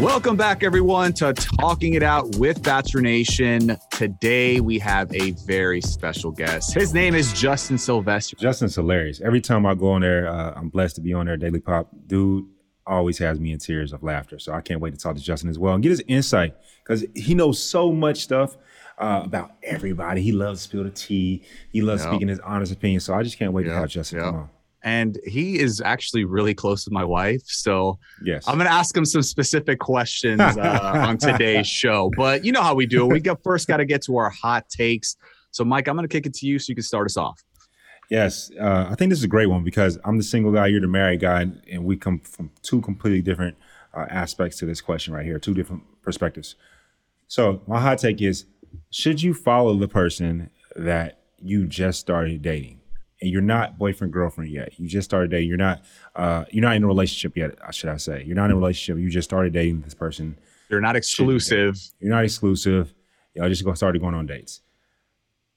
Welcome back, everyone, to Talking It Out with Bachelor Nation. Today, we have a very special guest. His name is Justin Sylvester. Justin's hilarious. Every time I go on there, uh, I'm blessed to be on there, Daily Pop. Dude always has me in tears of laughter. So I can't wait to talk to Justin as well and get his insight because he knows so much stuff uh, about everybody. He loves to spill the tea. He loves Yep. speaking his honest opinion. So I just can't wait to Yep, have Justin yep. come on. And he is actually really close with my wife. So Yes. I'm going to ask him some specific questions uh, on today's show. But you know how we do it. We got, first got to get to our hot takes. So, Mike, I'm going to kick it to you so you can start us off. Yes, uh, I think this is a great one because I'm the single guy, you're the married guy, and we come from two completely different uh, aspects to this question right here, two different perspectives. So my hot take is: Should you follow the person that you just started dating, and you're not boyfriend girlfriend yet? You just started dating. You're not. Uh, you're not in a relationship yet. Should I say? You're not in a relationship. You just started dating this person. You're not exclusive. You're not exclusive. Y'all just go started going on dates.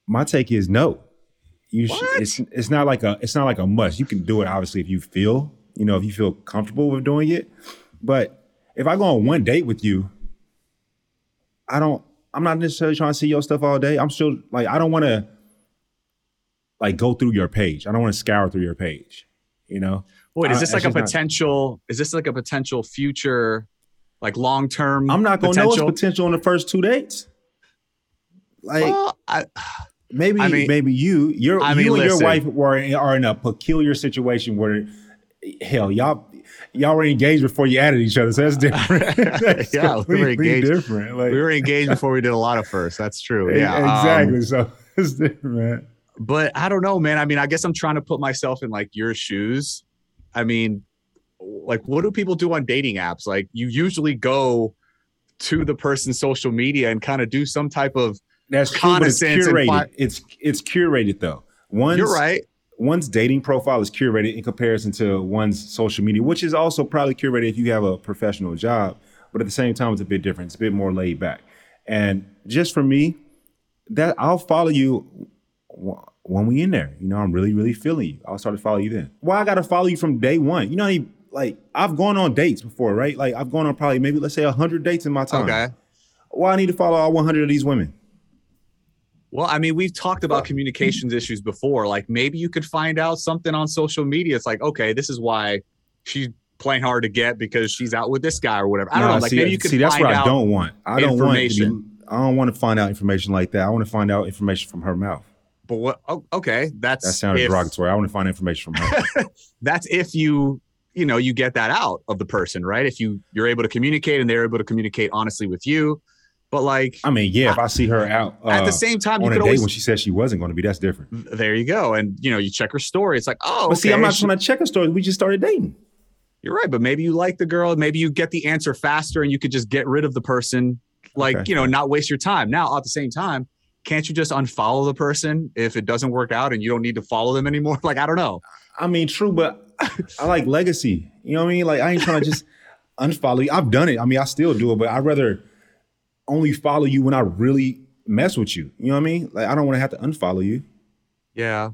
My take is no. You sh- What? it's it's not like a it's not like a must. You can do it obviously if you feel you know if you feel comfortable with doing it. But if I go on one date with you, I don't. I'm not necessarily trying to see your stuff all day. I'm still like I don't want to like go through your page. I don't want to scour through your page. You know. Wait, is this it's like a just not- potential? Is this like a potential future, like long term? I'm not gonna know it's potential in the first two dates. Like. Well, I, Maybe I mean- maybe you you're I mean, you and listen. your wife were are in a peculiar situation where hell y'all y'all were engaged before you added each other so that's different that's Yeah, we were engaged. different like we were engaged before we did a lot of first. That's true. Yeah, um, exactly so it's different man but I don't know, man. I mean, I guess I'm trying to put myself in like your shoes. I mean, like, what do people do on dating apps? Like, you usually go to the person's social media and kind of do some type of. that's but it's curated fi- it's it's curated though one's You're right. one's dating profile is curated in comparison to one's social media which is also probably curated if you have a professional job but at the same time it's a bit different it's a bit more laid back and just for me that I'll follow you when we in there. You know, I'm really, really feeling you. I'll start to follow you then. Why I gotta follow you from day one? You know, how many- like I've gone on dates before, right? Like I've gone on probably maybe let's say hundred dates in my time. Okay. Why I need to follow all 100 of these women? Well, I mean, we've talked about communications issues before. Like, maybe you could find out something on social media. It's like, okay, this is why she's playing hard to get because she's out with this guy or whatever. I don't Nah, know. Like, see, maybe you could see that's find what. I don't want. I don't want to information. be, I don't want to find out information like that. I want to find out information from her mouth. But what? Oh, okay, that's That sounded if- derogatory. I want to find information from her. that's if you you know you get that out of the person right if you you're able to communicate and they're able to communicate honestly with you but like I mean, yeah, if I see her out uh, at the same time you on a could date when she said she wasn't going to be, that's different. there you go and you know you check her story it's like oh But see, I'm not trying to check her story. We just started dating. you're right but maybe you like the girl maybe you get the answer faster and you could just get rid of the person like Okay. you know not waste your time now at the same time can't you just unfollow the person if it doesn't work out and you don't need to follow them anymore like i don't know I mean, true, but I like legacy. You know what I mean? Like I ain't trying to just unfollow you. I've done it. I mean, I still do it, but I'd rather only follow you when I really mess with you. You know what I mean? Like I don't want to have to unfollow you. yeah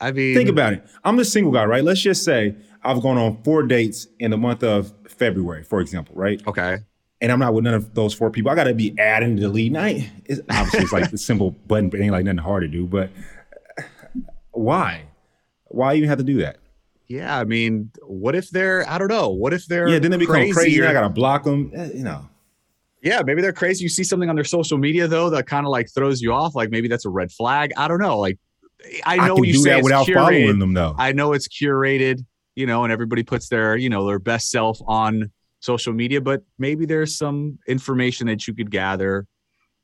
I- mean Think about it. I'm the single guy, right? Let's just say I've gone on four dates in the month of February, for example, right? okay And I'm not with none of those four people. I got to be adding and deleting. night. it's, obviously, it's like the simple button, but it ain't like nothing hard to do. But why? Why even have to do that? yeah, I mean, what if they're I don't know. What if they're Yeah, then they become crazy crazy. or- I gotta block them. Eh, you know. Yeah, maybe they're crazy. You see something on their social media though that kind of like throws you off. Like maybe that's a red flag. I don't know. Like I know can you do say that without curated. following them though. I know it's curated, you know, and everybody puts their, you know, their best self on social media, but maybe there's some information that you could gather,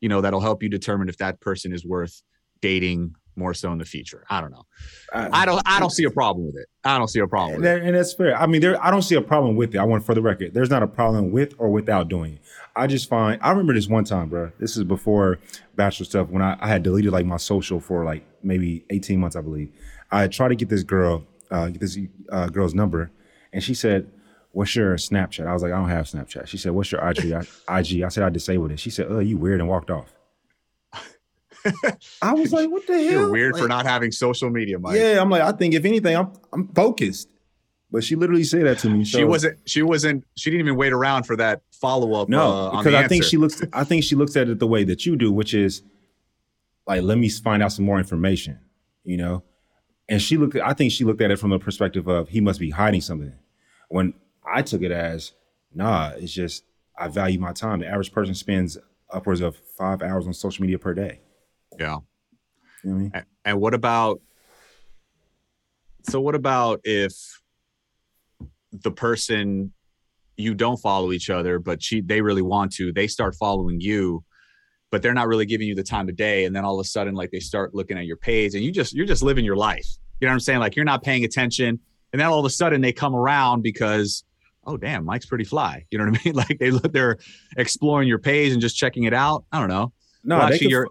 you know, that'll help you determine if that person is worth dating more so in the future. I don't know. I don't I don't see a problem with it. I don't see a problem And, with it. that- and that's fair. I mean, there. I don't see a problem with it. I want for the record. There's not a problem with or without doing it. I just find. I remember this one time, bro. This is before bachelor stuff when I, I had deleted like my social for like maybe 18 months, I believe. I tried to get this girl, uh, get this uh, girl's number, and she said, "What's your Snapchat?" I was like, "I don't have Snapchat." She said, "What's your IG?" I, IG. I said, "I disabled it." She said, "Oh, you weird," and walked off. I was like, "What the hell?" You're weird for not having social media, Mike. Yeah, I'm like, I think if anything, I'm I'm focused. But she literally said that to me. She wasn't she wasn't she didn't even wait around for that follow-up No, uh, on because the I think she looks. I think she looks at it the way that you do, which is like, let me find out some more information. You know, and she looked. I think she looked at it from the perspective of he must be hiding something. When I took it as, nah, it's just I value my time. The average person spends upwards of five hours on social media per day. Yeah. You know what I mean? And what about so what about if the person you don't follow each other, but she they really want to, they start following you, but they're not really giving you the time of day, and then all of a sudden, like they start looking at your page, and you just you're just living your life. You know what I'm saying? Like you're not paying attention, and then all of a sudden they come around because oh damn, Mike's pretty fly. You know what I mean? Like they look, they're exploring your page and just checking it out. I don't know. No, Well, actually, could- you're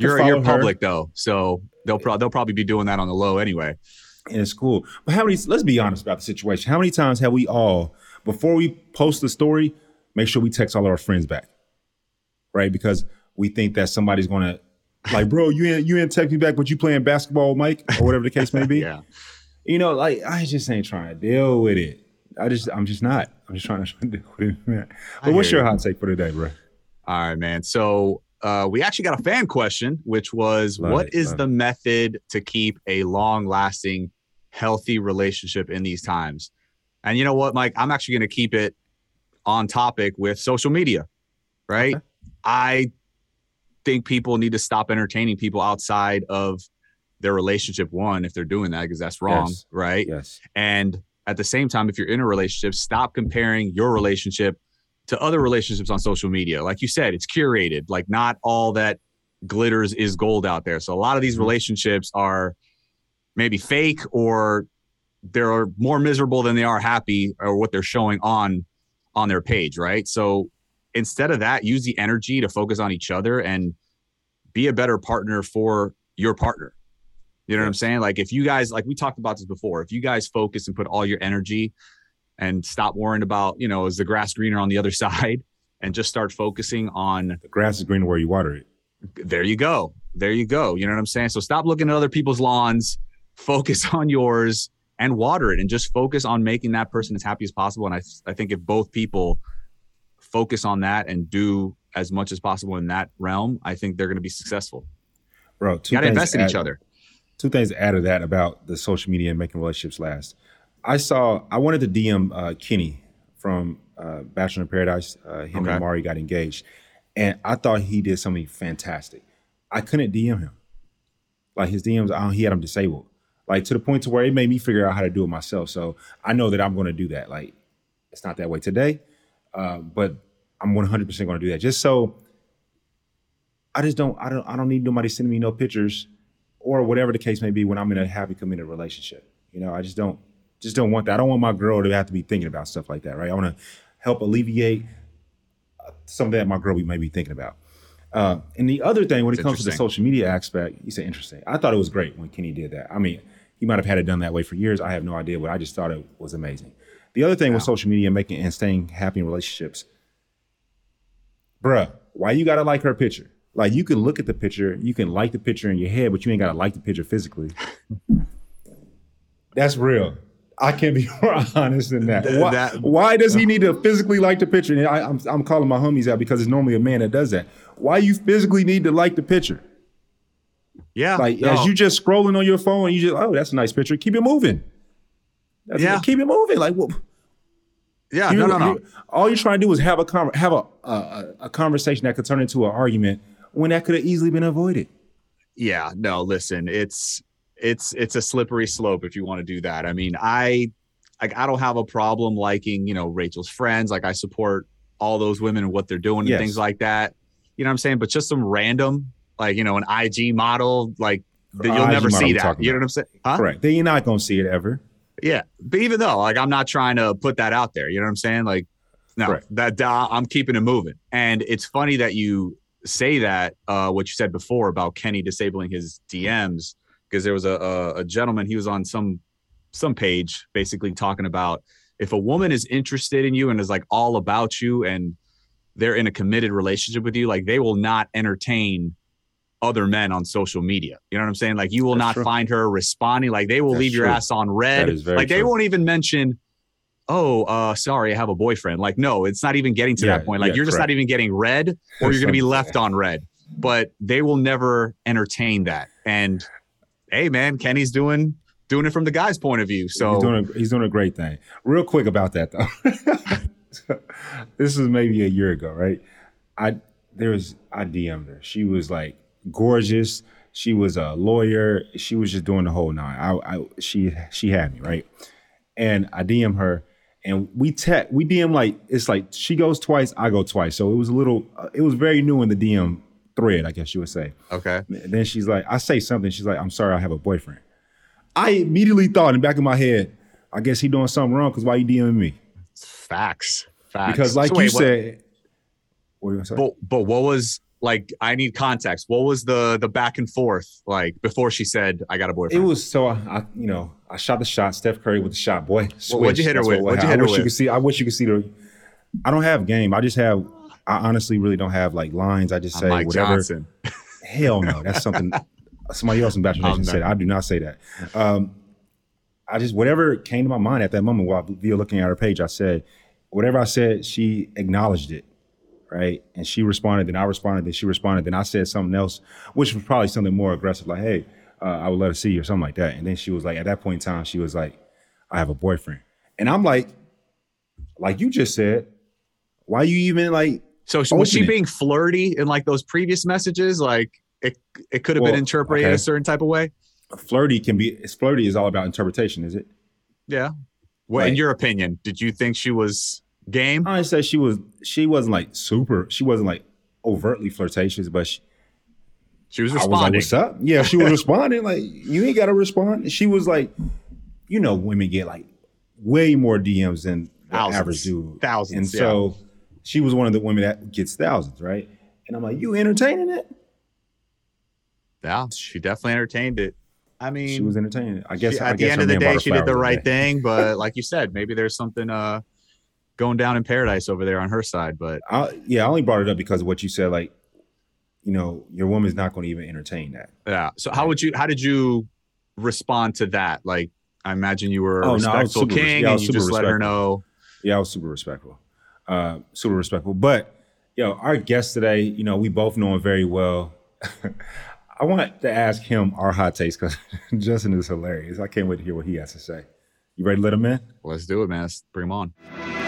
you're you're her, public though, so they'll pro- they'll probably be doing that on the low anyway. and it's cool. But how many? Let's be honest about the situation. How many times have we all, before we post the story, make sure we text all our friends back, right? Because we think that somebody's gonna, like, bro, you ain't you ain't text me back, but you playing basketball, Mike, or whatever the case may be. Yeah. You know, like I just ain't trying to deal with it. I just, I'm just not. I'm just trying to with it. But what's your you. hot take for today, bro? All right, man. So uh, we actually got a fan question, which was, Love "What it, is the method to keep a long-lasting, healthy relationship in these times?" And you know what, Mike? I'm actually going to keep it on topic with social media. Right? Okay. I think people need to stop entertaining people outside of their relationship. One, if they're doing that, because that's wrong. Yes. Right? Yes. And at the same time, if you're in a relationship, stop comparing your relationship to other relationships on social media. Like you said, it's curated. Like not all that glitters is gold out there. So a lot of these Mhm. relationships are maybe fake or they're more miserable than they are happy or what they're showing on on their page, right? So instead of that, use the energy to focus on each other and be a better partner for your partner. You know what I'm saying? Like if you guys like we talked about this before, if you guys focus and put all your energy and stop worrying about, you know, is the grass greener on the other side and just start focusing on The grass is greener where you water it. there you go. There you go. You know what I'm saying? So stop looking at other people's lawns, focus on yours and water it and just focus on making that person as happy as possible. And I, I think if both people focus on that and do as much as possible in that realm, I think they're going to be successful. Bro, You got to invest in add- each other. Two things to add to that about the social media and making relationships last. I saw I wanted to DM uh, Kenny from uh, Bachelor in Paradise. Uh, him Okay. and Mari got engaged, and I thought he did something fantastic. I couldn't DM him. Like his DMs, I he had them disabled. Like to the point to where it made me figure out how to do it myself. So I know that I'm going to do that. Like it's not that way today, uh, but I'm 100 percent going to do that. Just so I just don't I don't I don't need nobody sending me no pictures or whatever the case may be when I'm in a happy committed relationship. You know, I just don't just don't want that. I don't want my girl to have to be thinking about stuff like that, right? I want to help alleviate uh, something that my girl may be thinking about. Uh, and the other thing, when it It's comes to the social media aspect, you said interesting. I thought it was great when Kenny did that. I mean, he might have had it done that way for years. I have no idea, but I just thought it was amazing. The other thing with social media making and staying happy in relationships, bruh, why you gotta like her picture? Like you can look at the picture, you can like the picture in your head, but you ain't gotta like the picture physically. That's real. I can't be more honest than that. Why, that- why does he need to physically like the picture? And I, I'm, I'm calling my homies out because it's normally a man that does that. Why you physically need to like the picture? Yeah. Like no. as you just scrolling on your phone, you just oh that's a nice picture. Keep it moving. That's Yeah. it. keep it moving. Like, well, Yeah, you- no, no, no. you- all you're trying to do is have a con- have a a- a conversation that could turn into an argument when that could have easily been avoided. yeah no listen it's it's it's a slippery slope if you want to do that i mean i like i don't have a problem liking you know rachel's friends like i support all those women and what they're doing and things like that you know what i'm saying but just some random like you know an ig model like that you'll never see that you know what i'm saying huh? Correct. Then you're not gonna see it ever. yeah but even though like i'm not trying to put that out there you know what i'm saying like no Correct. that uh, i'm keeping it moving and it's funny that you say that uh what you said before about kenny disabling his dms because there was a, a a gentleman he was on some some page basically talking about if a woman is interested in you and is like all about you and they're in a committed relationship with you like they will not entertain other men on social media. You know what i'm saying? Like you will That's not true. find her responding. Like they will That's leave your true. ass on red. That is very like they won't even mention oh uh sorry i have a boyfriend like no it's not even getting to Yeah, that point like yeah, you're just correct. not even getting red or you're going to be left on red but they will never entertain that and hey man kenny's doing doing it from the guy's point of view so he's doing a, he's doing a great thing. Real quick about that though. this was maybe a year ago, right? I there was I DM'd her. She was like gorgeous. She was a lawyer. She was just doing the whole nine. I, I she she had me right, and I DM her, and we tech we DM like it's like she goes twice, I go twice. So it was a little. Uh, it was very new in the DM thread, I guess you would say. okay Then she's like, I say something. She's like, I'm sorry, I have a boyfriend. I immediately thought in the back of my head, I guess he doing something wrong because why you DMing me? facts facts Because like So you wait, what- said, what are you gonna say? but but what was like i need context what was the the back and forth like before she said i got a boyfriend? it was so I, I, you know, I shot the shot. Steph Curry with the shot, boy. what'd you hit her That's with? what- What'd you I her wish you could see. I wish you could see the. I don't have game. I just have. I honestly really don't have like lines. I just say mike whatever. johnson Hell no, that's something somebody else in Bachelor Nation said. I do not say that. Um, I just whatever came to my mind at that moment while via looking at her page, I said whatever I said. She acknowledged it, right? And she responded. Then I responded. Then she responded. Then I said something else, which was probably something more aggressive, like "Hey, uh, I would let her see you" or something like that. And then she was like, at that point in time, she was like, "I have a boyfriend," and I'm like, like you just said, why you even like? So was she it. being flirty in like those previous messages? Like it, it could have Well, been interpreted okay. a certain type of way. Flirty can be. Flirty is all about interpretation, is it? Yeah. Well, in your opinion, did you think she was game? I said she was she wasn't like super she wasn't like overtly flirtatious, but she, She was responding. I was like. "What's up?" Yeah, she was responding like you ain't got to respond. She was like, you know, women get like way more DMs than the Thousands. average dude, Thousands, and yeah. so she was one of the women that gets thousands, right? And I'm like, you entertaining it? yeah, she definitely entertained it. I mean, She was entertaining. I guess she- I at the guess end of the day, she did the right thing. But like you said, maybe there's something uh going down in paradise over there on her side. But I, yeah, I only brought it up because of what you said. Like, you know, your woman's not going to even entertain that. yeah. So how would you? How did you respond to that? Like, I imagine you were a Oh, no, respectful super king, yeah, and you just let her know. Yeah, I was super respectful. Uh, super respectful. But yo, our guest today, you know, we both know him very well. I want to ask him our hot takes because Justin is hilarious. I can't wait to hear what he has to say. You ready to let him in? Let's do it, man. Let's bring him on.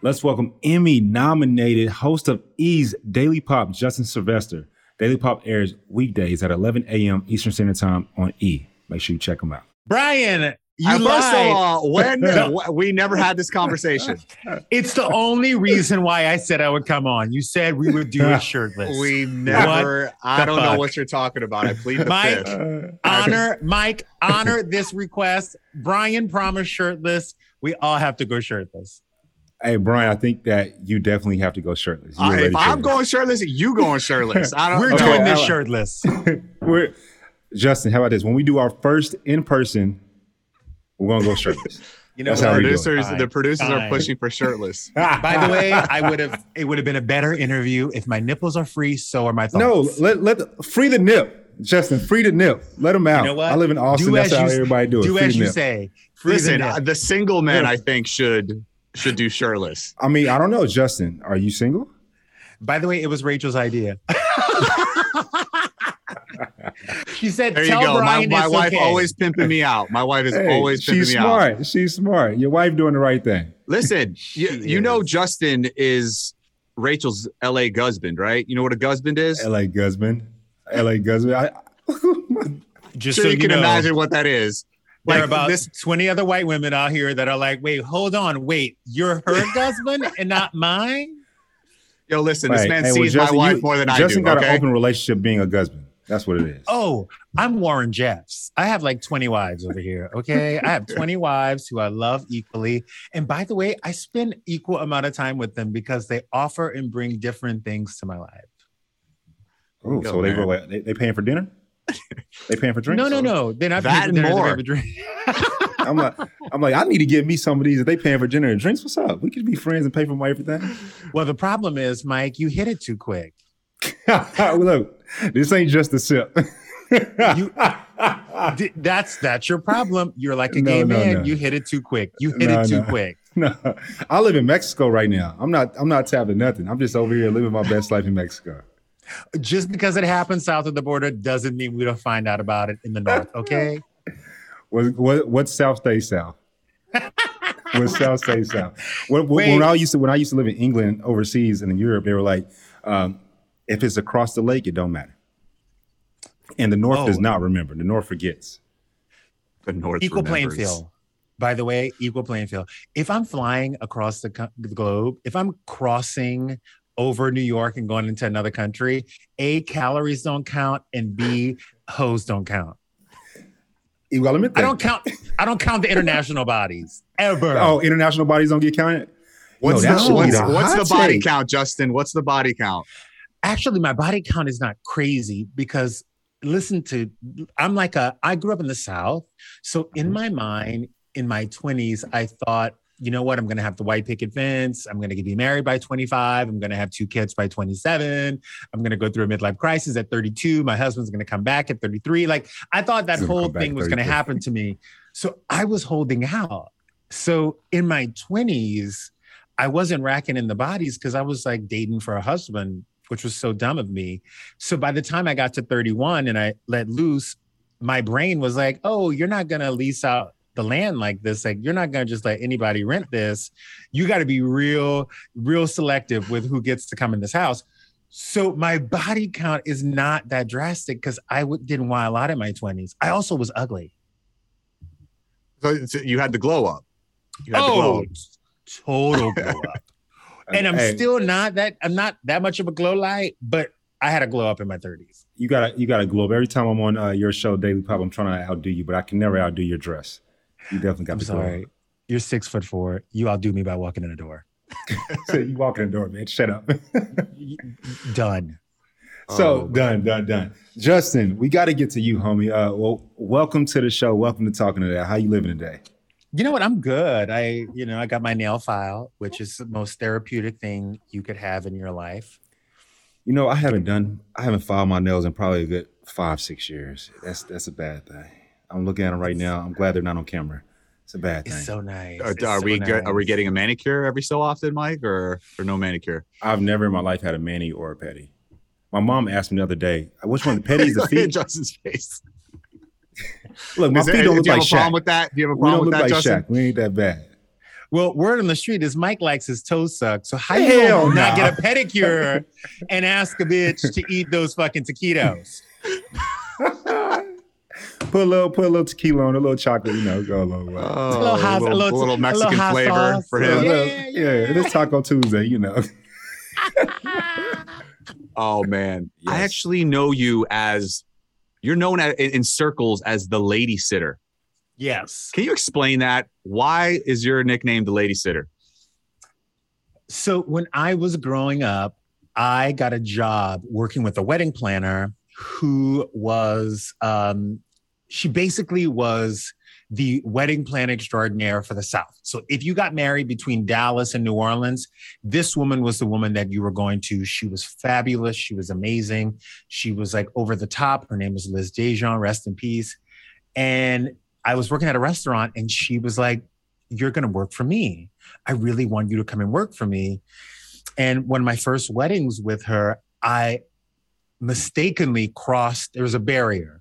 Let's welcome Emmy nominated host of E's Daily Pop, Justin Sylvester. Daily Pop airs weekdays at 11 a.m. Eastern Standard Time on E. Make sure you check them out. Brian, you Uh, first of all, when wh- we never had this conversation, It's the only reason why I said I would come on. You said we would do it shirtless. we never. I don't know what you're talking about. I plead the Mike, fifth. honor, Mike, honor this request. Brian promised shirtless. We all have to go shirtless. Hey, Brian, I think that you definitely have to go shirtless. Uh, already if I'm going shirtless, you going shirtless. I don't. We're no. doing this I- shirtless. We're, Justin, how about this? When we do our first in person, we're gonna go shirtless. You know, The how we do it. producers, Fine, the producers are pushing for shirtless. By the way, I would have. It would have been a better interview if my nipples are free. So are my thoughts. no, let let free the nip, Justin. Free the nip. Let them out. You know what? I live in Austin. Do That's how you- everybody do it. Do Free as you nip. say. Free Listen, the uh, nip. the single man, I think, should should do shirtless. I mean, I don't know, Justin. Are you single? By the way, it was Rachel's idea. she said, There you "Tell go. My, Brian my it's wife okay." always pimping me out. My wife is Hey, always pimping she's me out. smart. She's smart. Your wife doing the right thing. Listen, you, you know. Justin is Rachel's LA husband, right? You know what a husband is? L.A. Guzman. L.A. Guzman. I, Just sure so you you can know, imagine what that is. There are about this, 20 other white women out here that are like, wait, hold on, wait, you're her husband and not mine? yo, listen, this man Hey, well, sees my wife you- more than Justin I got do. an open relationship being a husband. That's what it is. Oh, I'm Warren Jeffs. I have like 20 wives over here. Okay. I have 20 wives who I love equally. And by the way, I spend equal amount of time with them because they offer and bring different things to my life. Oh, go, so they man. were like, they, they paying for dinner? They paying for drinks? No, no, no. They're not That paying for and dinner, they're more. paying for drink. I'm like, I'm like, I need to give me some of these. If they paying for dinner and drinks, what's up? We could be friends and pay for my everything. well, the problem is, Mike, you hit it too quick. Look, this ain't just a sip. You that's that's your problem. You're like a No, gay no, man. no. You hit it too quick. You hit No, it too no. quick. no, I live in Mexico right now. I'm not. I'm not tapped to nothing. I'm just over here living my best life in Mexico. Just because it happens south of the border doesn't mean we don't find out about it in the north. Okay. What what what's South stay South? what's South stay South? When, when, I used to when I used to live in England overseas and in Europe, they were like, um, if it's across the lake, it don't matter. And the North does Oh. not remember. The North forgets. The North equal playing field. By the way, equal playing field. If I'm flying across the, co- the globe, if I'm crossing over New York and going into another country, A, calories don't count, and B, hoes don't count. You I don't count. I don't count the international bodies ever. Oh, international bodies don't get counted. What's, Yo, the, what's, what's the body take. count, Justin? What's the body count? actually my body count is not crazy because listen to i'm like a i grew up in the south so in mm-hmm. my mind in my 20s i thought you know what? I'm gonna have the white picket fence. I'm gonna be married by 25 i'm gonna have two kids by 27 i'm gonna go through a midlife crisis at 32 my husband's gonna come back at 33 like i thought that whole thing was gonna happen to me. So i was holding out. So in my 20s I wasn't racking in the bodies because I was like dating for a husband, which was so dumb of me. So by the time I got to 31 and I let loose, my brain was like, oh, you're not going to lease out the land like this. Like, you're not going to just let anybody rent this. You got to be real, real selective with who gets to come in this house. So my body count is not that drastic because I w- didn't want a lot in my 20s. I also was ugly. So, so you had the glow up. You had the glow Oh, up. total glow up. and I'm Hey, still not that I'm not that much of a glow light, but I had a glow up in my 30s. You got to you got to globe. Every time I'm on uh, your show, Daily Pop, I'm trying to outdo you, but I can never outdo your dress. You definitely got I'm the sorry. You're six foot four. You outdo me by walking in the door. glow. you walk in the door, man. Shut up. Done. so Oh, done, done, done. Justin, we got to get to you, homie. Uh, well, welcome to the show. Welcome to talking to that. How you living today? You know what? I'm good. I, you know, I got my nail file, which is the most therapeutic thing you could have in your life. You know, I haven't done, I haven't filed my nails in probably a good five, six years. That's that's a bad thing. I'm looking at them right now. I'm glad they're not on camera. It's a bad thing. It's so nice. Are, It's are so we get, are we getting a manicure every so often, Mike, or or no manicure? I've never in my life had a mani or a pedi. My mom asked me the other day, which one, the petties, the Look at feet? Justin's face. Look, my Is feet there- don't do look you like have a problem Shaq. with that? Do you have a problem don't with look that, like Justin? Shaq. We ain't that bad. Well, word on the street is Mike likes his toes sucked. So how Hell you gonna not get a pedicure and ask a bitch to eat those fucking taquitos? Put a little, put a little tequila on, a little chocolate, you know, go a long way. Oh, a little hot- a little, a little- little a Mexican little flavor sauce. for him. yeah, Yeah, yeah, it is Taco Tuesday, you know. Oh man, I actually know you as you're known at, in, in circles as the lady sitter. Yes. Can you explain that? Why is your nickname the lady sitter? So when I was growing up, I got a job working with a wedding planner who was um she basically was the wedding plan extraordinaire for the South. So if you got married between Dallas and New Orleans, this woman was the woman that you were going to. She was fabulous. She was amazing. She was like over the top. Her name was Liz Dejean, rest in peace. And I was working at a restaurant and she was like, You're going to work for me. I really want you to come and work for me. And one of my first weddings with her, I mistakenly crossed, there was a barrier.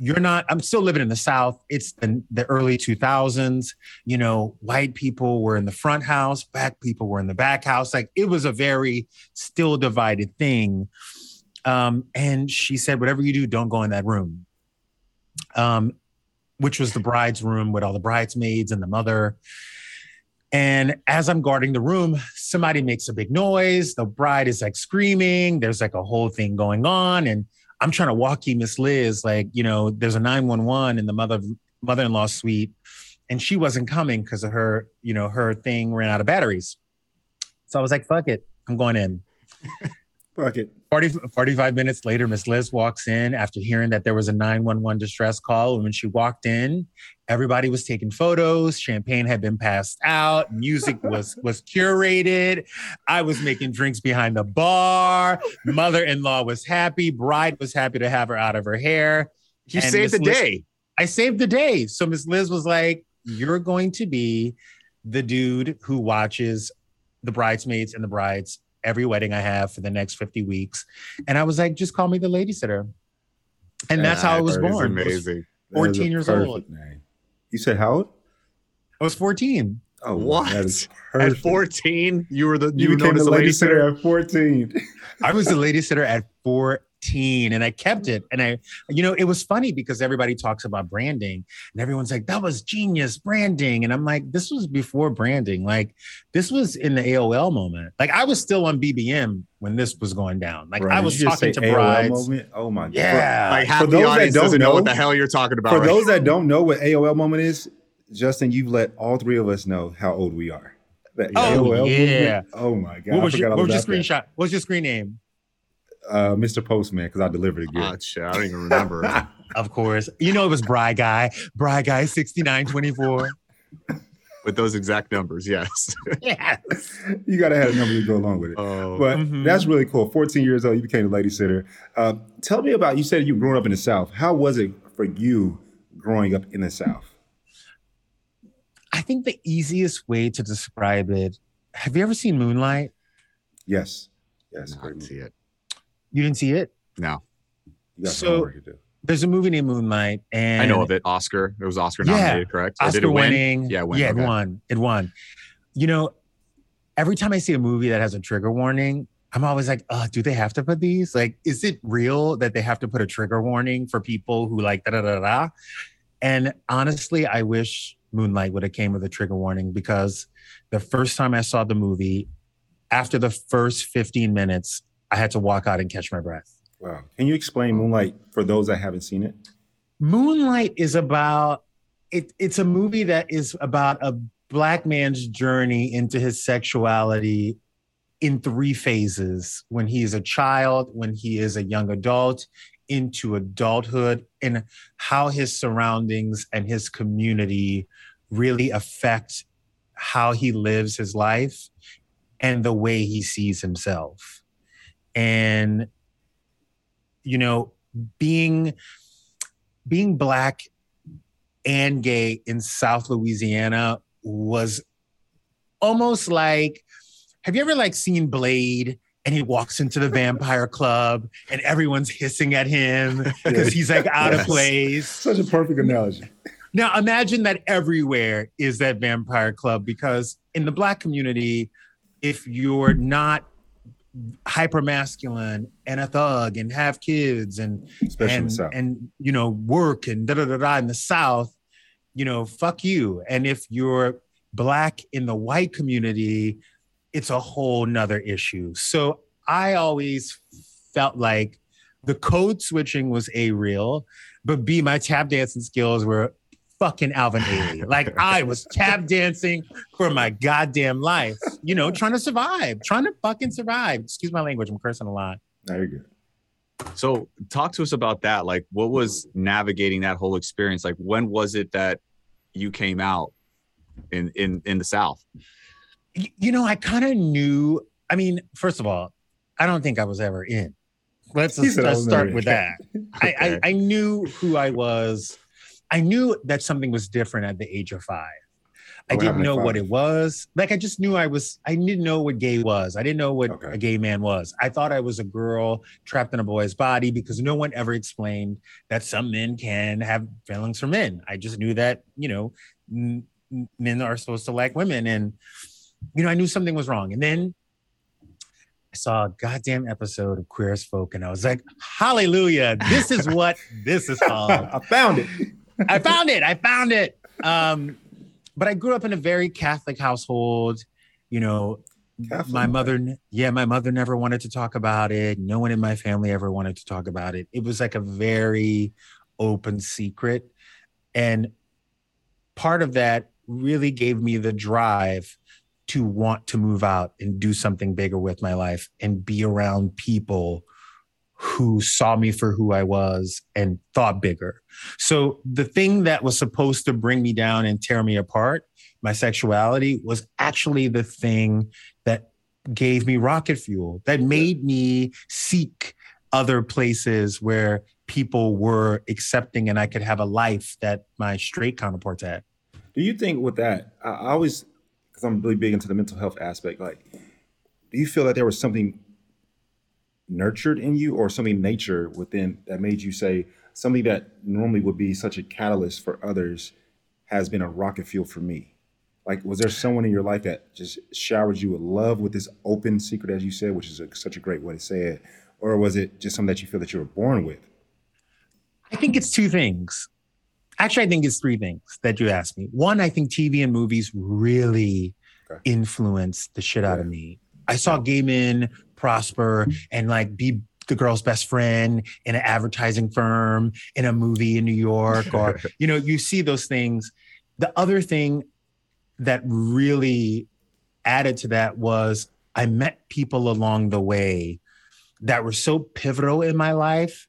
You're not, I'm still living in the South. It's the, the early 2000s. You know, white people were in the front house, black people were in the back house. Like it was a very still divided thing. Um, and she said, whatever you do, don't go in that room. Um, which was the bride's room with all the bridesmaids and the mother. And as I'm guarding the room, somebody makes a big noise. The bride is like screaming. There's like a whole thing going on. And I'm trying to walk you, Miss Liz, like, you know, there's a 911 in the mother mother-in-law suite. And she wasn't coming because of her, you know, her thing ran out of batteries. So I was like, fuck it. I'm going in. Fuck it. 40, 45 minutes later, Miss Liz walks in after hearing that there was a 911 distress call. And when she walked in, everybody was taking photos. Champagne had been passed out. Music was was curated. I was making drinks behind the bar. Mother-in-law was happy. Bride was happy to have her out of her hair. You And saved Miss the Liz- day. I saved the day. So Miss Liz was like, You're going to be the dude who watches the bridesmaids and the brides every wedding I have for the next 50 weeks. And I was like, just call me the lady sitter. And that's how I was born. I was- Amazing. That is a 14 years old. Name. You said how old? I was 14. Oh, What? At 14, you were the you, you became the the lady sitter at 14. I was the lady sitter at 14 and I kept it. And I, you know, it was funny because everybody talks about branding and everyone's like, that was genius branding. And I'm like, this was before branding. Like, this was in the AOL moment. Like, I was still on BBM when this was going down. Like, Bro, I was you just talking to say AOL brides. Moment? Oh my god. Yeah. like half for the those that don't doesn't know, what the hell you're talking about. For right? those that don't know what AOL moment is, Justin, you've let all three of us know how old we are. The Oh, AOL yeah. movement? Oh my god. what I was, your, what was your about that. screenshot? What was your screen name? Uh, Mr. Postman, because I delivered it again. Ah, shit, I don't even remember. Of course. You know, it was Bry Guy. Bry Guy 6924. With those exact numbers, yes. yes. you gotta have a number to go along with it. Oh, But Mhm. that's really cool. 14 years old, you became a lady sitter. Uh, tell me about you said you grew up in the South. How was it for you growing up in the South? I think the easiest way to describe it have you ever seen Moonlight? Yes. Yes. no, I didn't see it. You didn't see it? No, So- some homework to do. There's a movie named Moonlight, and I know of it. Oscar. It was Oscar Yeah. nominated, correct? Or did Oscar it win? winning. Yeah, it win, yeah, okay. it won. It won. You know, every time I see a movie that has a trigger warning, I'm always like, oh, do they have to put these? Like, is it real that they have to put a trigger warning for people who like da da da da? And honestly, I wish Moonlight would have came with a trigger warning because the first time I saw the movie, after the first 15 minutes, I had to walk out and catch my breath. Wow. Can you explain Moonlight for those that haven't seen it? Moonlight is about it, it's a movie that is about a black man's journey into his sexuality in three phases when he is a child, when he is a young adult, into adulthood, and how his surroundings and his community really affect how he lives his life and the way he sees himself. And, you know, being being black and gay in South Louisiana was almost like have you ever like seen Blade and he walks into the vampire club and everyone's hissing at him because he's like out of place. Such a perfect analogy. Now imagine that everywhere is that vampire club because in the black community, if you're not hyper masculine and a thug and have kids and Especially and and you know work and da da da da in the South, you know, fuck you. And if you're black in the white community, it's a whole nother issue. So I always felt like the code switching was a real, but B, my tap dancing skills were fucking Alvin Ailey. Like I was tap dancing for my goddamn life, you know, trying to survive, trying to fucking survive. Excuse my language, I'm cursing a lot. No, you're good. So talk to us about that. Like what was navigating that whole experience? Like when was it that you came out in in in the South? You know, I kind of knew. I mean, first of all, I don't think I was ever in. Let's, He just, said I let's start with in. that. I, I, I knew who I was. I knew that something was different at the age of five. I oh, What didn't know what it was. Like I just knew I was. I didn't know what gay was. I didn't know what Okay. a gay man was. I thought I was a girl trapped in a boy's body because no one ever explained that some men can have feelings for men. I just knew that you know m- men are supposed to like women, and you know I knew something was wrong. And then I saw a goddamn episode of Queer as Folk, and I was like, Hallelujah! This is what this is called. I found it. I found it. I found it. Um, but I grew up in a very Catholic household. You know, Catholic. my mother, yeah, my mother never wanted to talk about it. No one in my family ever wanted to talk about it. It was like a very open secret. And part of that really gave me the drive to want to move out and do something bigger with my life and be around people who saw me for who I was and thought bigger. So the thing that was supposed to bring me down and tear me apart, my sexuality, was actually the thing that gave me rocket fuel, that made me seek other places where people were accepting and I could have a life that my straight counterparts had. Do you think with that, I always, because I'm really big into the mental health aspect, like, do you feel that there was something nurtured in you or something nature within that made you say something that normally would be such a catalyst for others has been a rocket fuel for me? Like, was there someone in your life that just showered you with love with this open secret, as you said, which is a, such a great way to say it? Or was it just something that you feel that you were born with? I think it's two things. Actually, I think it's three things that you asked me. One, I think TV and movies really Okay. influenced the shit out of me. I saw gay men prosper and like be the girl's best friend in an advertising firm in a movie in New York, or you know, you see those things. The other thing that really added to that was I met people along the way that were so pivotal in my life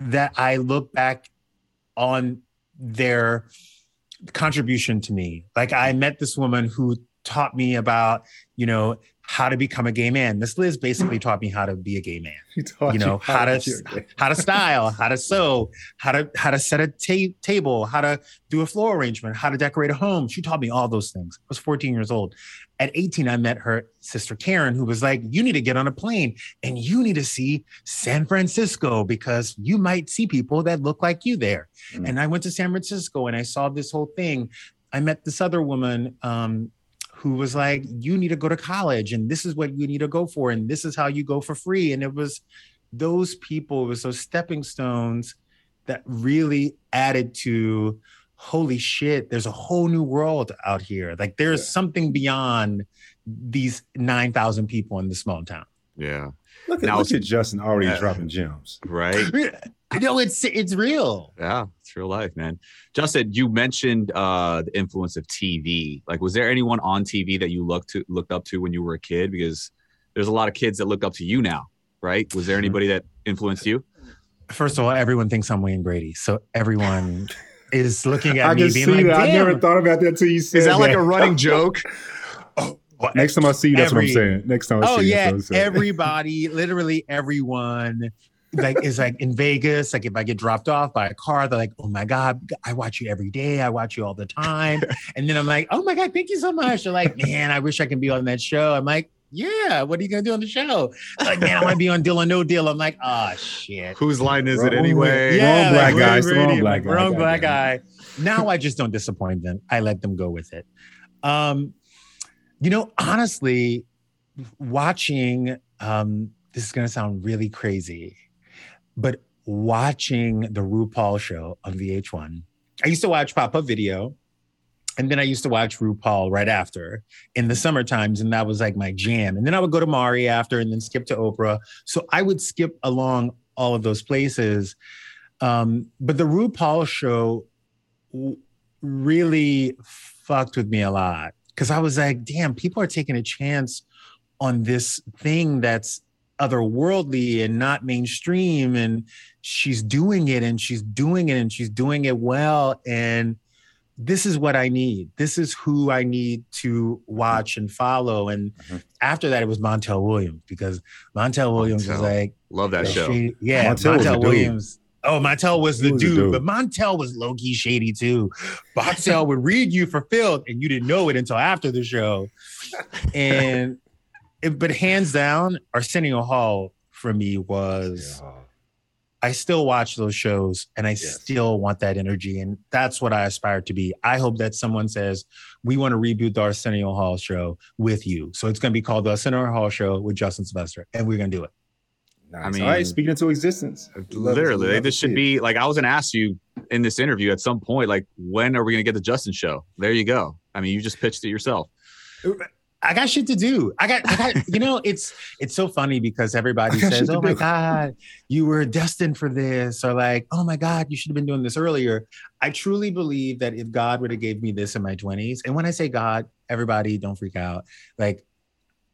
that I look back on their contribution to me. Like I met this woman who taught me about, you know, how to become a gay man. Miss Liz basically taught me how to be a gay man. He taught You know, how to how to style, how to sew, how to how to set a ta- table, how to do a floor arrangement, how to decorate a home. She taught me all those things. I was 14 years old. At 18, I met her sister Karen, who was like, "You need to get on a plane and you need to see San Francisco because you might see people that look like you there." Mm. And I went to San Francisco and I saw this whole thing. I met this other woman um, who was like, "You need to go to college, and this is what you need to go for, and this is how you go for free." And it was those people, it was those stepping stones that really added to holy shit, there's a whole new world out here. Like there's Yeah. something beyond these 9,000 people in this small town. Yeah. Look at, Now- look at Justin already Yeah. dropping gems. Right. I know it's it's real. Yeah, it's real life, man. Justin, you mentioned uh the influence of TV. Like, was there anyone on TV that you looked to looked up to when you were a kid? Because there's a lot of kids that look up to you now, right? Was there anybody that influenced you? First of all, everyone thinks I'm Wayne Brady. So everyone is looking at I me can being see like, that. I never thought about that till you said that. That. like a running joke? What- Next time I see you, that's Every- what I'm saying. Next time I oh see you, yeah, that's what I'm everybody, literally everyone, like is like in Vegas. Like if I get dropped off by a car, they're like, "Oh my god, I watch you every day. I watch you all the time." and then I'm like, "Oh my god, thank you so much." They're like, "Man, I wish I can be on that show." I'm like, "Yeah, what are you gonna do on the show?" Like, "Man, I want to be on Deal or No Deal." I'm like, "Oh shit." Whose line is it Wrong anyway? Wrong black like, guy, Wayne wrong black guy. Wrong black got guy. Now I just don't disappoint them. I let them go with it. Um, you know, honestly, watching um this is going to sound really crazy but watching the RuPaul show on VH1 I used to watch pop up video and then I used to watch RuPaul right after in the summer times, and that was like my jam. And then I would go to Maury after, and then skip to Oprah. So I would skip along all of those places. Um, but the RuPaul show w- really fucked with me a lot because I was like, damn, people are taking a chance on this thing that's otherworldly and not mainstream. And she's doing it and she's doing it and she's doing it well. And this is what I need. This is who I need to watch and follow. And Mm-hmm. after that, it was Montel Williams because Montel Williams was like, Love that show. shady- Yeah, Montel Montel, the dude. Williams. Oh, Montel was the was dude, dude. but Montel was low key shady too. Montel would read you for filth, and you didn't know it until after the show. And it, but hands down, Arsenio Hall for me was. Yeah. I still watch those shows and I Yes. still want that energy. And that's what I aspire to be. I hope that someone says, we want to reboot the Arsenio Hall show with you. So it's going to be called the Arsenio Hall show with Justin Sylvester. And we're going to do it. Nice. I mean- all right, speaking into existence. Love- Literally, like, this should be like I was gonna ask you in this interview at some point, like when are we gonna get the Justin show? There you go. I mean, you just pitched it yourself. I got shit to do. I got, I got, you know, it's it's so funny because everybody says, "Oh my do." god, you were destined for this," or like, "Oh my god, you should have been doing this earlier." I truly believe that if God would have gave me this in my twenties, and when I say God, everybody don't freak out. Like,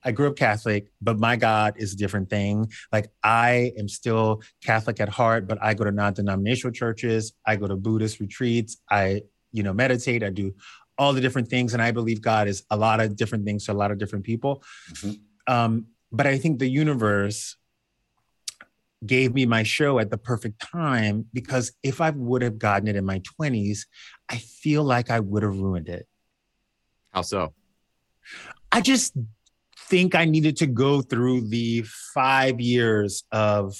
I grew up Catholic, but my God is a different thing. Like, I am still Catholic at heart, but I go to non-denominational churches. I go to Buddhist retreats. I, you know, meditate. I do all the different things. And I believe God is a lot of different things to a lot of different people. Mhm. Um, but I think the universe gave me my show at the perfect time because if I would have gotten it in my 20s, I feel like I would have ruined it. How so? I just think I needed to go through the five years of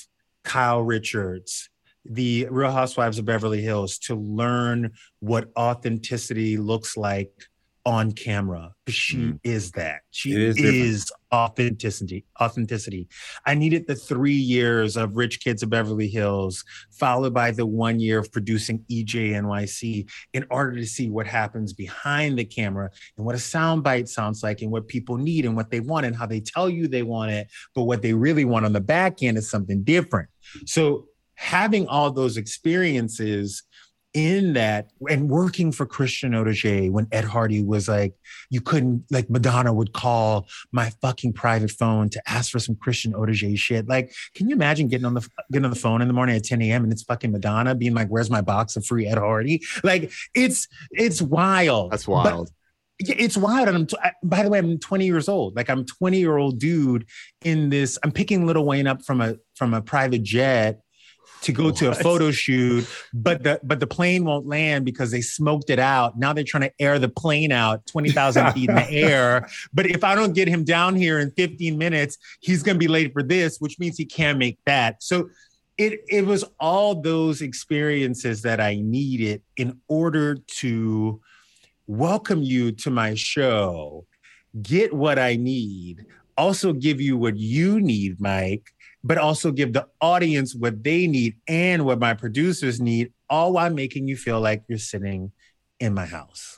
Kyle Richards, the Real Housewives of Beverly Hills, to learn what authenticity looks like on camera. She Mhm. is that. She It is is, authenticity. Authenticity. I needed the three years of Rich Kids of Beverly Hills, followed by the one year of producing E EJ NYC, in order to see what happens behind the camera and what a soundbite sounds like and what people need and what they want and how they tell you they want it, but what they really want on the back end is something different. So having all those experiences in that and working for Christian Audigier when Ed Hardy was like, you couldn't like Madonna would call my fucking private phone to ask for some Christian Audigier shit. Like, can you imagine getting on the getting on the phone in the morning at 10 a.m. and it's fucking Madonna being like, where's my box of free Ed Hardy? Like, it's it's wild. That's wild. yeah, it's wild. And I'm, t- I- by the way, I'm 20 years old. Like I'm 20 year old dude in this. I'm picking Lil Wayne up from a from a private jet to go to a photo shoot, but the but the plane won't land because they smoked it out. Now they're trying to air the plane out 20,000 feet in the air. But if I don't get him down here in 15 minutes, he's gonna be late for this, which means he can't make that. So it it was all those experiences that I needed in order to welcome you to my show, get what I need, also give you what you need, Mike, but also give the audience what they need and what my producers need, all while making you feel like you're sitting in my house.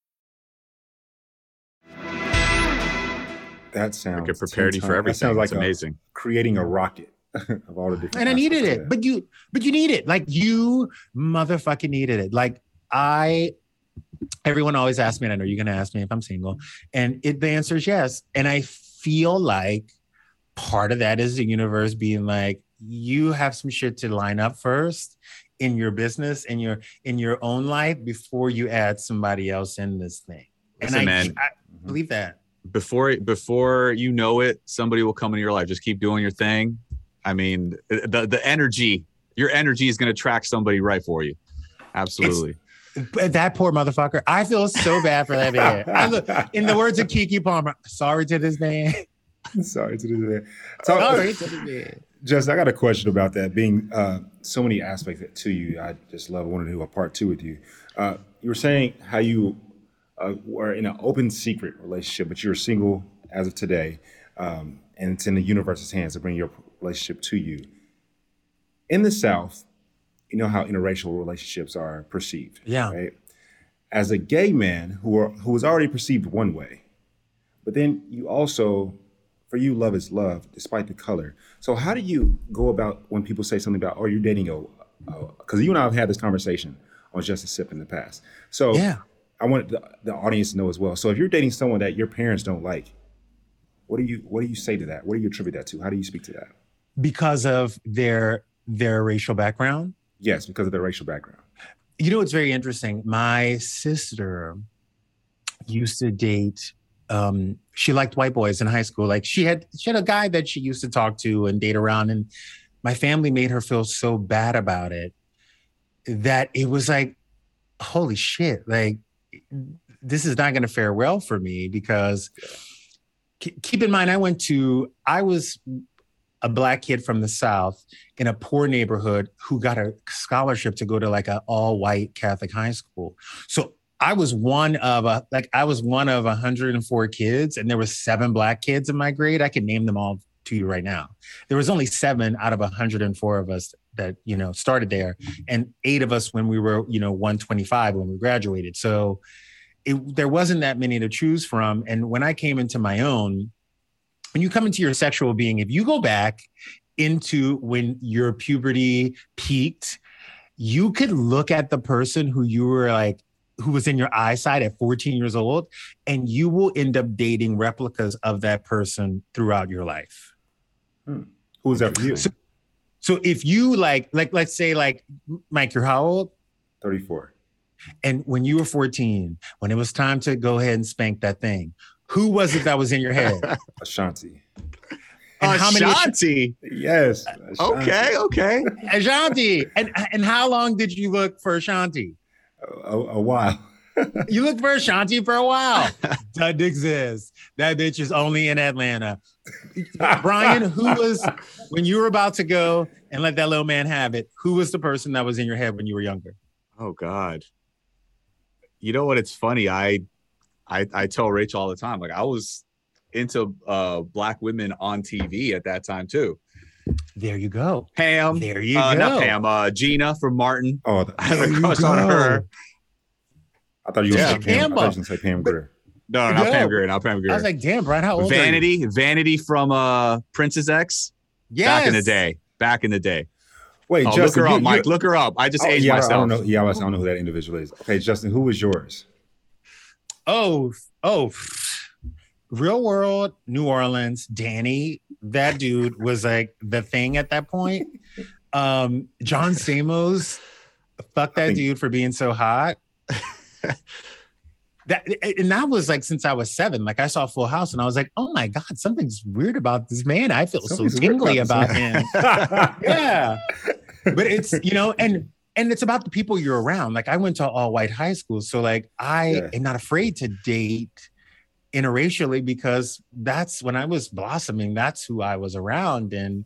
That sounds Like it prepared you for everything. That sounds like it's a- amazing. creating a rocket of all the different. and I needed it, but you, but you need it. Like you motherfucking needed it. Like I, everyone always asks me, and I know you're gonna ask me if I'm single, and it, the answer is yes. And I feel like part of that is the universe being like, you have some shit to line up first in your business in your in your own life before you add somebody else in this thing. Listen, and I, man. I mm-hmm. believe that. Before before you know it, somebody will come into your life. Just keep doing your thing. I mean, the the energy, your energy is going to track somebody right for you. Absolutely. But that poor motherfucker. I feel so bad for that man. I look, in the words of Keke Palmer, sorry to this man. Sorry to this man. So, Sorry to this man. Just, I got a question about that. Being uh, so many aspects to you, I just love wanting to do a part two with you. Uh, you were saying how you uh, were in an open secret relationship, but you're single as of today, um, and it's in the universe's hands to bring your relationship to you. In the South, you know how interracial relationships are perceived. Yeah. Right. As a gay man who are, who was already perceived one way, but then you also, for you, love is love, despite the color. So how do you go about when people say something about, oh, you're dating a, because you and I have had this conversation on Just a Sip in the past. So Yeah. I want the, the audience to know as well. So if you're dating someone that your parents don't like, what do you what do you say to that? What do you attribute that to? How do you speak to that? Because of their their racial background. Yes, because of their racial background. You know, it's very interesting. My sister used to date. Um, she liked white boys in high school. Like she had, she had a guy that she used to talk to and date around, and my family made her feel so bad about it that it was like, holy shit! Like this is not going to fare well for me because ke- keep in mind, I went to, I was a black kid from the South in a poor neighborhood who got a scholarship to go to like an all white Catholic high school. So I was one of a, like, I was one of 104 kids and there was seven black kids in my grade. I can name them all to you right now. There was only seven out of 104 of us that, you know, started there and eight of us when we were, you know, 125 when we graduated. So it, there wasn't that many to choose from. And when I came into my own, when you come into your sexual being, if you go back into when your puberty peaked, you could look at the person who you were like, who was in your eyesight at 14 years old, and you will end up dating replicas of that person throughout your life. Who was that for you? So, so if you like, like, let's say, like, Mike, you're how old? 34. And when you were 14, when it was time to go ahead and spank that thing, who was it that was in your head? Ashanti. And how many- Ashanti. Yes. Ashanti. Okay, okay. Ashanti. And and how long did you look for Ashanti? A, a while. You looked for Ashanti for a while. Doesn't exist. That bitch is only in Atlanta. Brian, who was when you were about to go and let that little man have it? Who was the person that was in your head when you were younger? Oh God. You know what? It's funny. I, I, I tell Rachel all the time. Like I was into uh black women on TV at that time too. There you go. Pam. There you uh, go. Not Pam. Uh, Gina from Martin. Oh, the- I had a crush on her. I thought you were Yeah. going to Pam. I thought you Pam. were say Pam Grier. No, no, not Yeah. Pam Grier. Not Pam I was like, damn, Brian, how old are you? Vanity. Vanity from uh Princess X. Yes. Back in the day. Back in the day. Wait, Oh, look her you- up, Mike. Look her up. I just Oh, aged yeah, I myself. don't know. Yeah, I don't know who that individual is. Okay, Justin, who was yours? Oh, oh, real world, New Orleans, Danny. That dude was like the thing at that point. Um, John Stamos, fuck that think- dude for being so hot. That and that was like since I was seven. Like I saw Full House and I was like, oh my God, something's weird about this man. I feel Something's so tingly about about him. yeah. But it's, you know, and and it's about the people you're around. Like I went to all white high school. So like I Yeah. am not afraid to date interracially because that's when I was blossoming, that's who I was around. And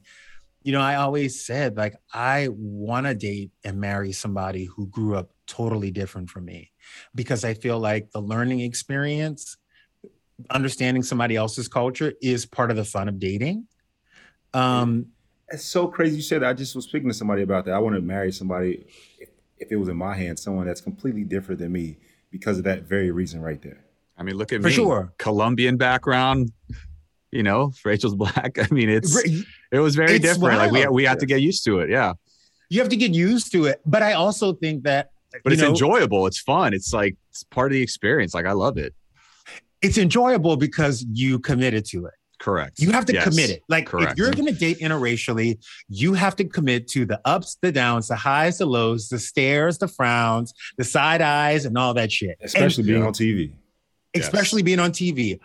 you know, I always said like I want to date and marry somebody who grew up totally different from me because I feel like the learning experience, understanding somebody else's culture is part of the fun of dating. Um, It's so crazy you said that. I just was speaking to somebody about that. I want to marry somebody, if, if it was in my hands, someone that's completely different than me because of that very reason right there. I mean, look at For me. sure. Colombian background. You know, Rachel's black. I mean, it's it was very It's different. Like we wild. we had to get used to it. Yeah, you have to get used to it. But I also think that but it's know, enjoyable. It's fun. It's like it's part of the experience. Like I love it. It's enjoyable because you committed to it. Correct. You have to Yes. commit it. Like if you're going to date interracially, you have to commit to the ups, the downs, the highs, the lows, the stares, the frowns, the side eyes, and all that shit. And Especially being on TV. especially being on TV.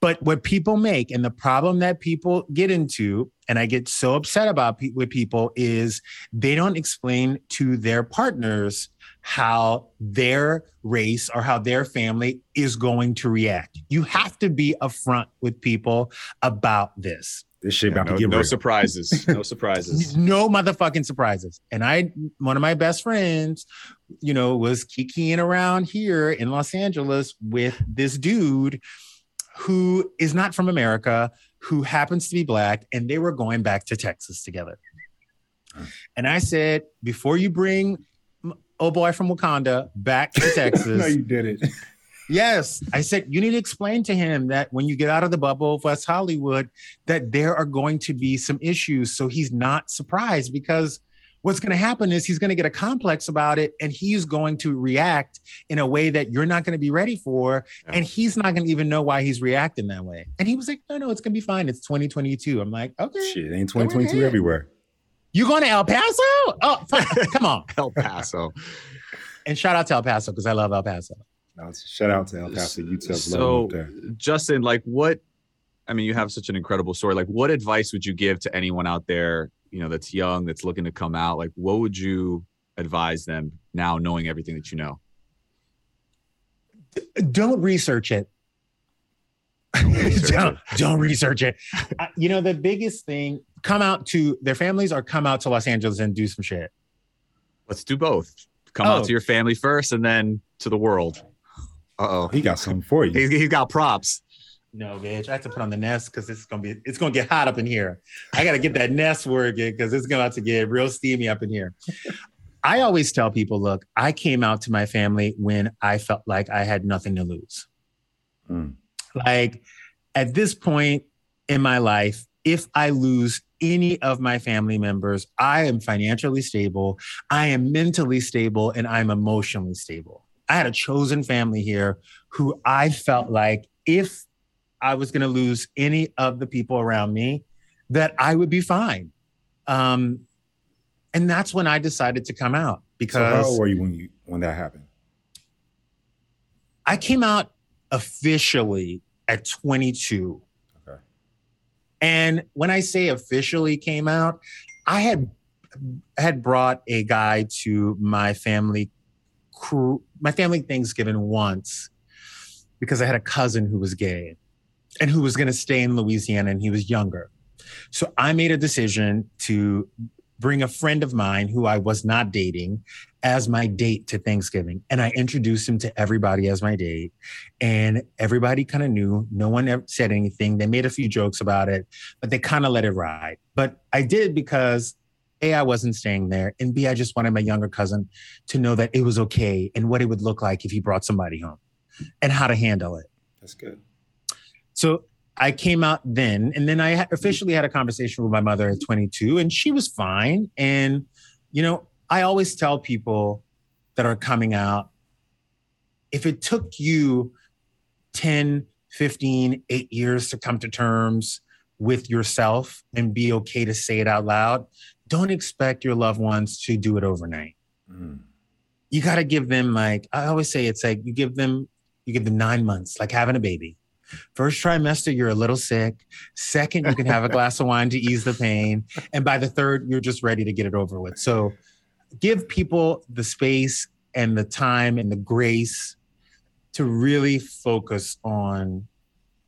But what people make and the problem that people get into, and I get so upset about pe- with people, is they don't explain to their partners how their race or how their family is going to react. You have to be upfront with people about this. This shit Yeah, about no, to get no real. surprises. No surprises. No motherfucking surprises. And I, one of my best friends, you know, was kikiing around here in Los Angeles with this dude who is not from America, who happens to be black, and they were going back to Texas together. And I said, before you bring oh boy from Wakanda back to Texas, no, you did it. Yes. I said, you need to explain to him that when you get out of the bubble of West Hollywood, that there are going to be some issues. So he's not surprised because what's going to happen is he's going to get a complex about it and he's going to react in a way that you're not going to be ready for. And he's not going to even know why he's reacting that way. And he was like, no, no, it's going to be fine. It's 2022. I'm like, okay. Shit, ain't 2022 ahead. everywhere. You going to El Paso? Oh, fine. come on. El Paso. And shout out to El Paso because I love El Paso. Shout out to El Paso, UTEP. love So. Justin, like, what? I mean, you have such an incredible story. Like, what advice would you give to anyone out there, you know, that's young, that's looking to come out? Like, what would you advise them now, knowing everything that you know? Don't research it. research don't, don't research it. Uh, you know, the biggest thing, come out to their families or come out to Los Angeles and do some shit. Let's do both. Come Oh. out to your family first, and then to the world. Uh oh, He got something for you. he, he got props. No, bitch. I have to put on the nest because it's gonna be it's gonna get hot up in here. I gotta get that nest working because it's going to get real steamy up in here. I always tell people, look, I came out to my family when I felt like I had nothing to lose. Mm. Like at this point in my life, if I lose any of my family members, I am financially stable, I am mentally stable, and I'm emotionally stable. I had a chosen family here who I felt like if I was going to lose any of the people around me, that I would be fine. Um, and that's when I decided to come out So how old were you when you when that happened? I came out officially at 22. Okay. And when I say officially came out, I had had brought a guy to my family crew, my family Thanksgiving once because I had a cousin who was gay and who was going to stay in Louisiana and he was younger. So I made a decision to bring a friend of mine who I was not dating as my date to Thanksgiving. And I introduced him to everybody as my date. And everybody kind of knew. No one ever said anything. They made a few jokes about it, but they kind of let it ride. But I did because A, I wasn't staying there. And B, I just wanted my younger cousin to know that it was okay and what it would look like if he brought somebody home and how to handle it. That's good. So I came out then, and then I officially had a conversation with my mother at 22, and she was fine. And, you know, I always tell people that are coming out if it took you 10, 15, eight years to come to terms with yourself and be okay to say it out loud, don't expect your loved ones to do it overnight Mm. you got to give them like I always say it's like you give them you give them 9 months like having a baby. First trimester you're a little sick. Second you can have a glass of wine to ease the pain and by the third you're just ready to get it over with. So give people the space and the time and the grace to really focus on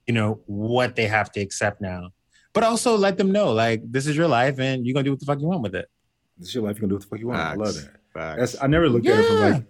you know what they have to accept now. But also let them know like this is your life and you're going to do what the fuck you want with it. This is your life. You can do what the fuck you want. I love Facts. that. Facts. That's I never looked at it from Yeah. like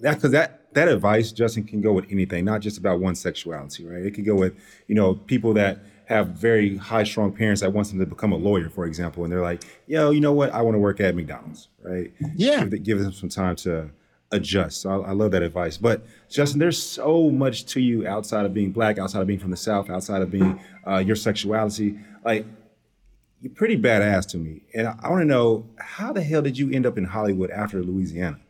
that because that that advice, Justin, can go with anything, not just about one sexuality, right? It could go with you know people that have very high strong parents that wants them to become a lawyer, for example, and they're like, yo, you know what? I want to work at McDonald's, right? Yeah. give, give them some time to adjust. So I, I love that advice. But Justin, there's so much to you outside of being black, outside of being from the South, outside of being uh, your sexuality. Like you're pretty badass to me, and I, I want to know how the hell did you end up in Hollywood after Louisiana?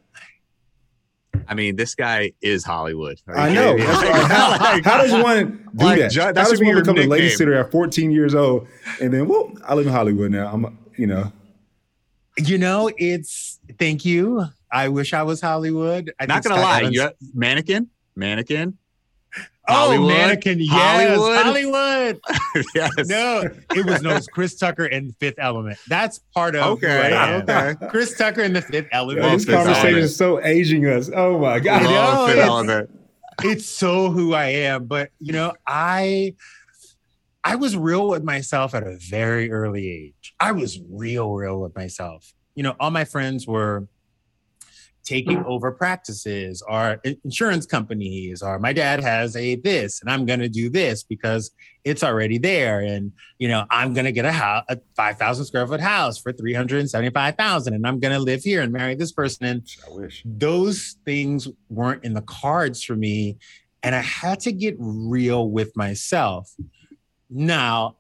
I mean, this guy is Hollywood. I know. That's like, how, Like, how does one do like, that? Ju- that how does one your become a lady sitter at 14 years old, and then, well, I live in Hollywood now. I'm, you know, You know, it's thank you. I wish I was Hollywood. I Not think gonna Scott lie, Evans- you mannequin, mannequin. Oh, Hollywood? Oh, mannequin. Yes, Hollywood? Hollywood. yes. No, it was no, it was Chris Tucker and Fifth Element. That's part of who Okay. I am. Okay. Chris Tucker and the Fifth Element. Love this Fifth conversation Element. is so aging us. Oh my god. know, Love Fifth it's- Element. it's so who I am. But you know, I I was real with myself at a very early age. I was real, real with myself. You know, all my friends were taking mm-hmm. over practices or insurance companies or my dad has a this and i'm going to do this because it's already there and you know i'm going to get a house a 5000 square foot house for 375000 and i'm going to live here and marry this person and I wish. those things weren't in the cards for me and i had to get real with myself now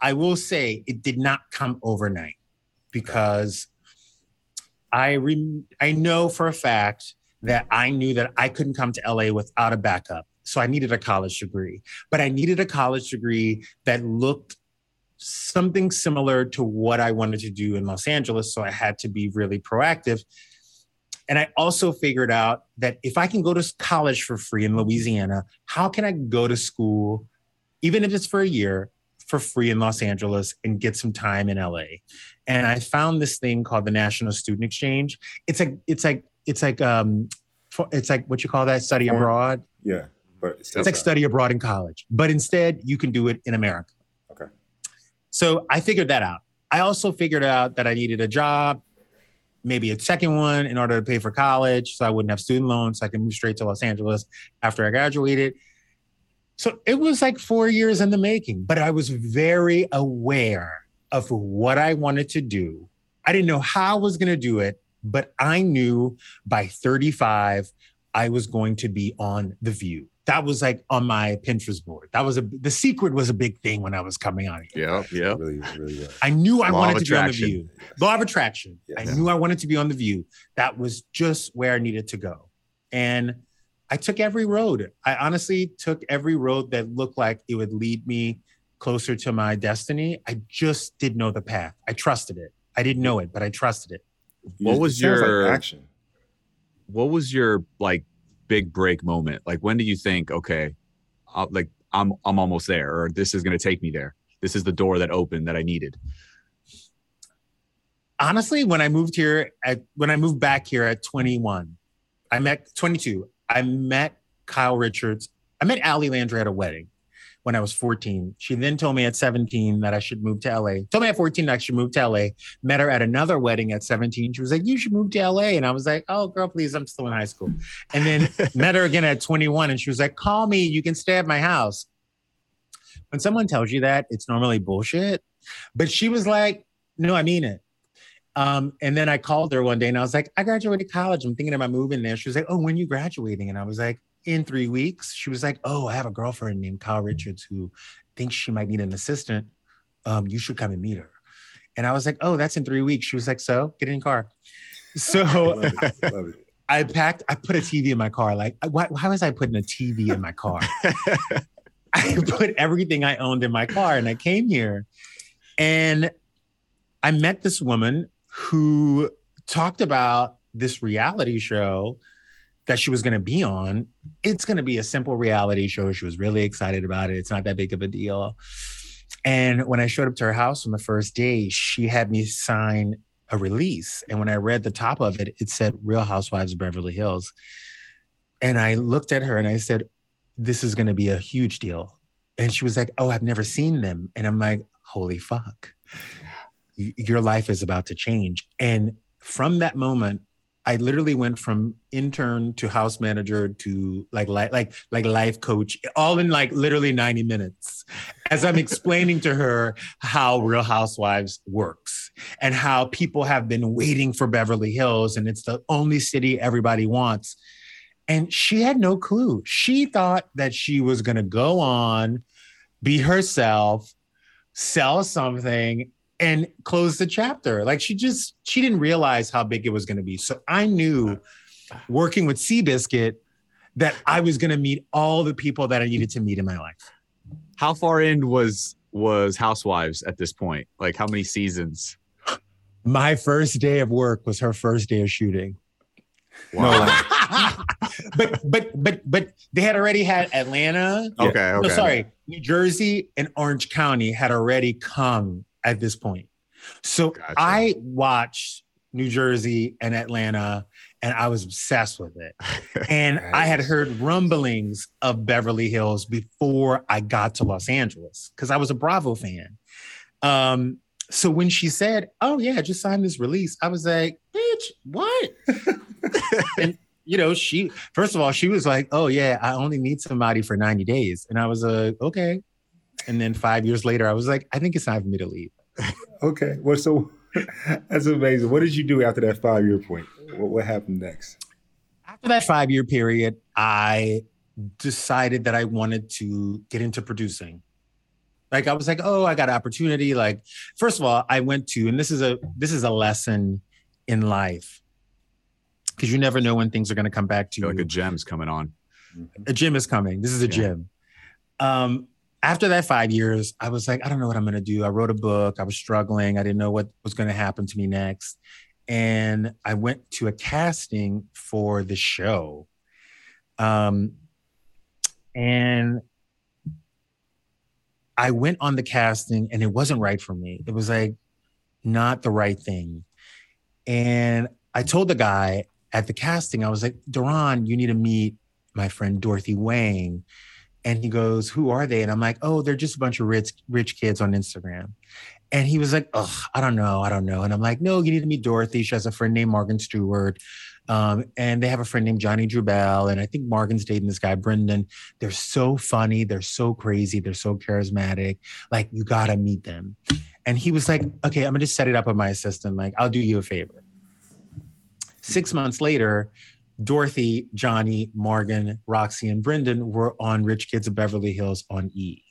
i will say it did not come overnight because i rem- i know for a fact that i knew that i couldn't come to la without a backup. So i needed a college degree. But i needed a college degree that looked something similar to what i wanted to do in los angeles. So i had to be really proactive. And I also figured out that if I can go to college for free in Louisiana, how can I go to school, even if it's for a year, for free in Los Angeles and get some time in LA? And I found this thing called the National Student Exchange. It's like it's like it's like um it's like what you call that study abroad. Yeah. But it's It's like study abroad in college, but instead you can do it in America. Okay. So I figured that out. I also figured out that I needed a job, maybe a second one in order to pay for college so I wouldn't have student loans. So I could move straight to Los Angeles after I graduated. So it was like four years in the making, but I was very aware of what I wanted to do. I didn't know how I was going to do it, but I knew by 35, I was going to be on The View. That was like on my Pinterest board. That was a the secret was a big thing when I was coming out here. Yeah, Yep. really, really was. I knew I Law wanted to be on the view. Law of attraction. I knew I wanted to be on the view. That was just where I needed to go. And I took every road. I honestly took every road that looked like it would lead me closer to my destiny. I just didn't know the path. I trusted it. I didn't know it, but I trusted it. What was it sounds like your- action? What was your like big break moment? Like when do you think, okay, i like I'm I'm almost there, or this is going to take me there. This is the door that opened that I needed. honestly, when I moved here at when I moved back here at 21, I met 22. I met Kyle Richards. I met Ali Landry at a wedding when I was 14. She then told me at 17 that I should move to LA. Told me at 14 that I should move to LA. Met her at another wedding at 17. She was like, "You should move to LA," and I was like, "Oh, girl, please, I'm still in high school." And then met her again at 21, and she was like, "Call me. You can stay at my house." When someone tells you that, it's normally bullshit. But she was like, "No, I mean it." Um, and then I called her one day and I was like, I graduated college. I'm thinking about moving there. She was like, Oh, when you graduating? And I was like, in three weeks. She was like, Oh, I have a girlfriend named Kyle Richards who thinks she might need an assistant. Um, you should come and meet her. And I was like, Oh, that's in three weeks. She was like, So get in your car. So Love it. Love it. I packed, I put a TV in my car. Like, why, why was I putting a TV in my car? I put everything I owned in my car and I came here and I met this woman who talked about this reality show that she was going to be on. It's going to be a simple reality show. She was really excited about it. It's not that big of a deal. And when I showed up to her house on the first day, she had me sign a release. And when I read the top of it, it said Real Housewives of Beverly Hills. And I looked at her and I said, This is going to be a huge deal. And she was like, Oh, I've never seen them. And I'm like, Holy fuck. Your life is about to change. And from that moment, I literally went from intern to house manager to like li- like like life coach, all in like literally 90 minutes. As I'm explaining to her how Real Housewives works and how people have been waiting for Beverly Hills and it's the only city everybody wants. And she had no clue. She thought that she was going to go on, be herself, sell something, and close the chapter. Like she just, she didn't realize how big it was going to be. So I knew working with Seabiscuit that I was going to meet all the people that I needed to meet in my life. How far in was was Housewives at this point? Like how many seasons? My first day of work was her first day of shooting. No, like, but but but but they had already had Atlanta. Okay, No, okay. sorry, New Jersey and Orange County had already come at this point. So Gotcha. I watched New Jersey and Atlanta, and I was obsessed with it. And I had heard rumblings of Beverly Hills before I got to Los Angeles because I was a Bravo fan. Um, so when she said, "Oh yeah, just signed this release," I was like, "Bitch, what?" and you know, she first of all, she was like, "Oh yeah, I only need somebody for ninety days," and I was like, "Okay." And then five years later, I was like, "I think it's time for me to leave." Okay. Well, so that's amazing. What did you do after that five year point? What, what happened next? after that five year period, I decided that I wanted to get into producing. Like I was like, oh, I got an opportunity. Like, first of all, I went to, and this is a this is a lesson in life. Because you never know when things are going to come back to you. like a gem's coming on. a gym is coming. This is a Yeah. gym. Um, after that five years, I was like, I don't know what I'm going to do. I wrote a book. I was struggling. I didn't know what was going to happen to me next. And I went to a casting for the show. Um, and I went on the casting and it wasn't right for me. It was like not the right thing. And I told the guy at the casting, I was like, Duran, you need to meet my friend Dorothy Wang. And he goes, Who are they? And I'm like, Oh, they're just a bunch of rich, rich kids on Instagram. And he was like, Oh, I don't know. I don't know. And I'm like, No, you need to meet Dorothy. She has a friend named Morgan Stewart. Um, and they have a friend named Johnny Drubel. And I think Morgan's dating this guy, Brendan. They're so funny. They're so crazy. They're so charismatic. Like, you got to meet them. And he was like, Okay, I'm going to just set it up with my assistant. Like, I'll do you a favor. Six months later, Dorothy, Johnny, Morgan, Roxy, and Brendan were on Rich Kids of Beverly Hills on E,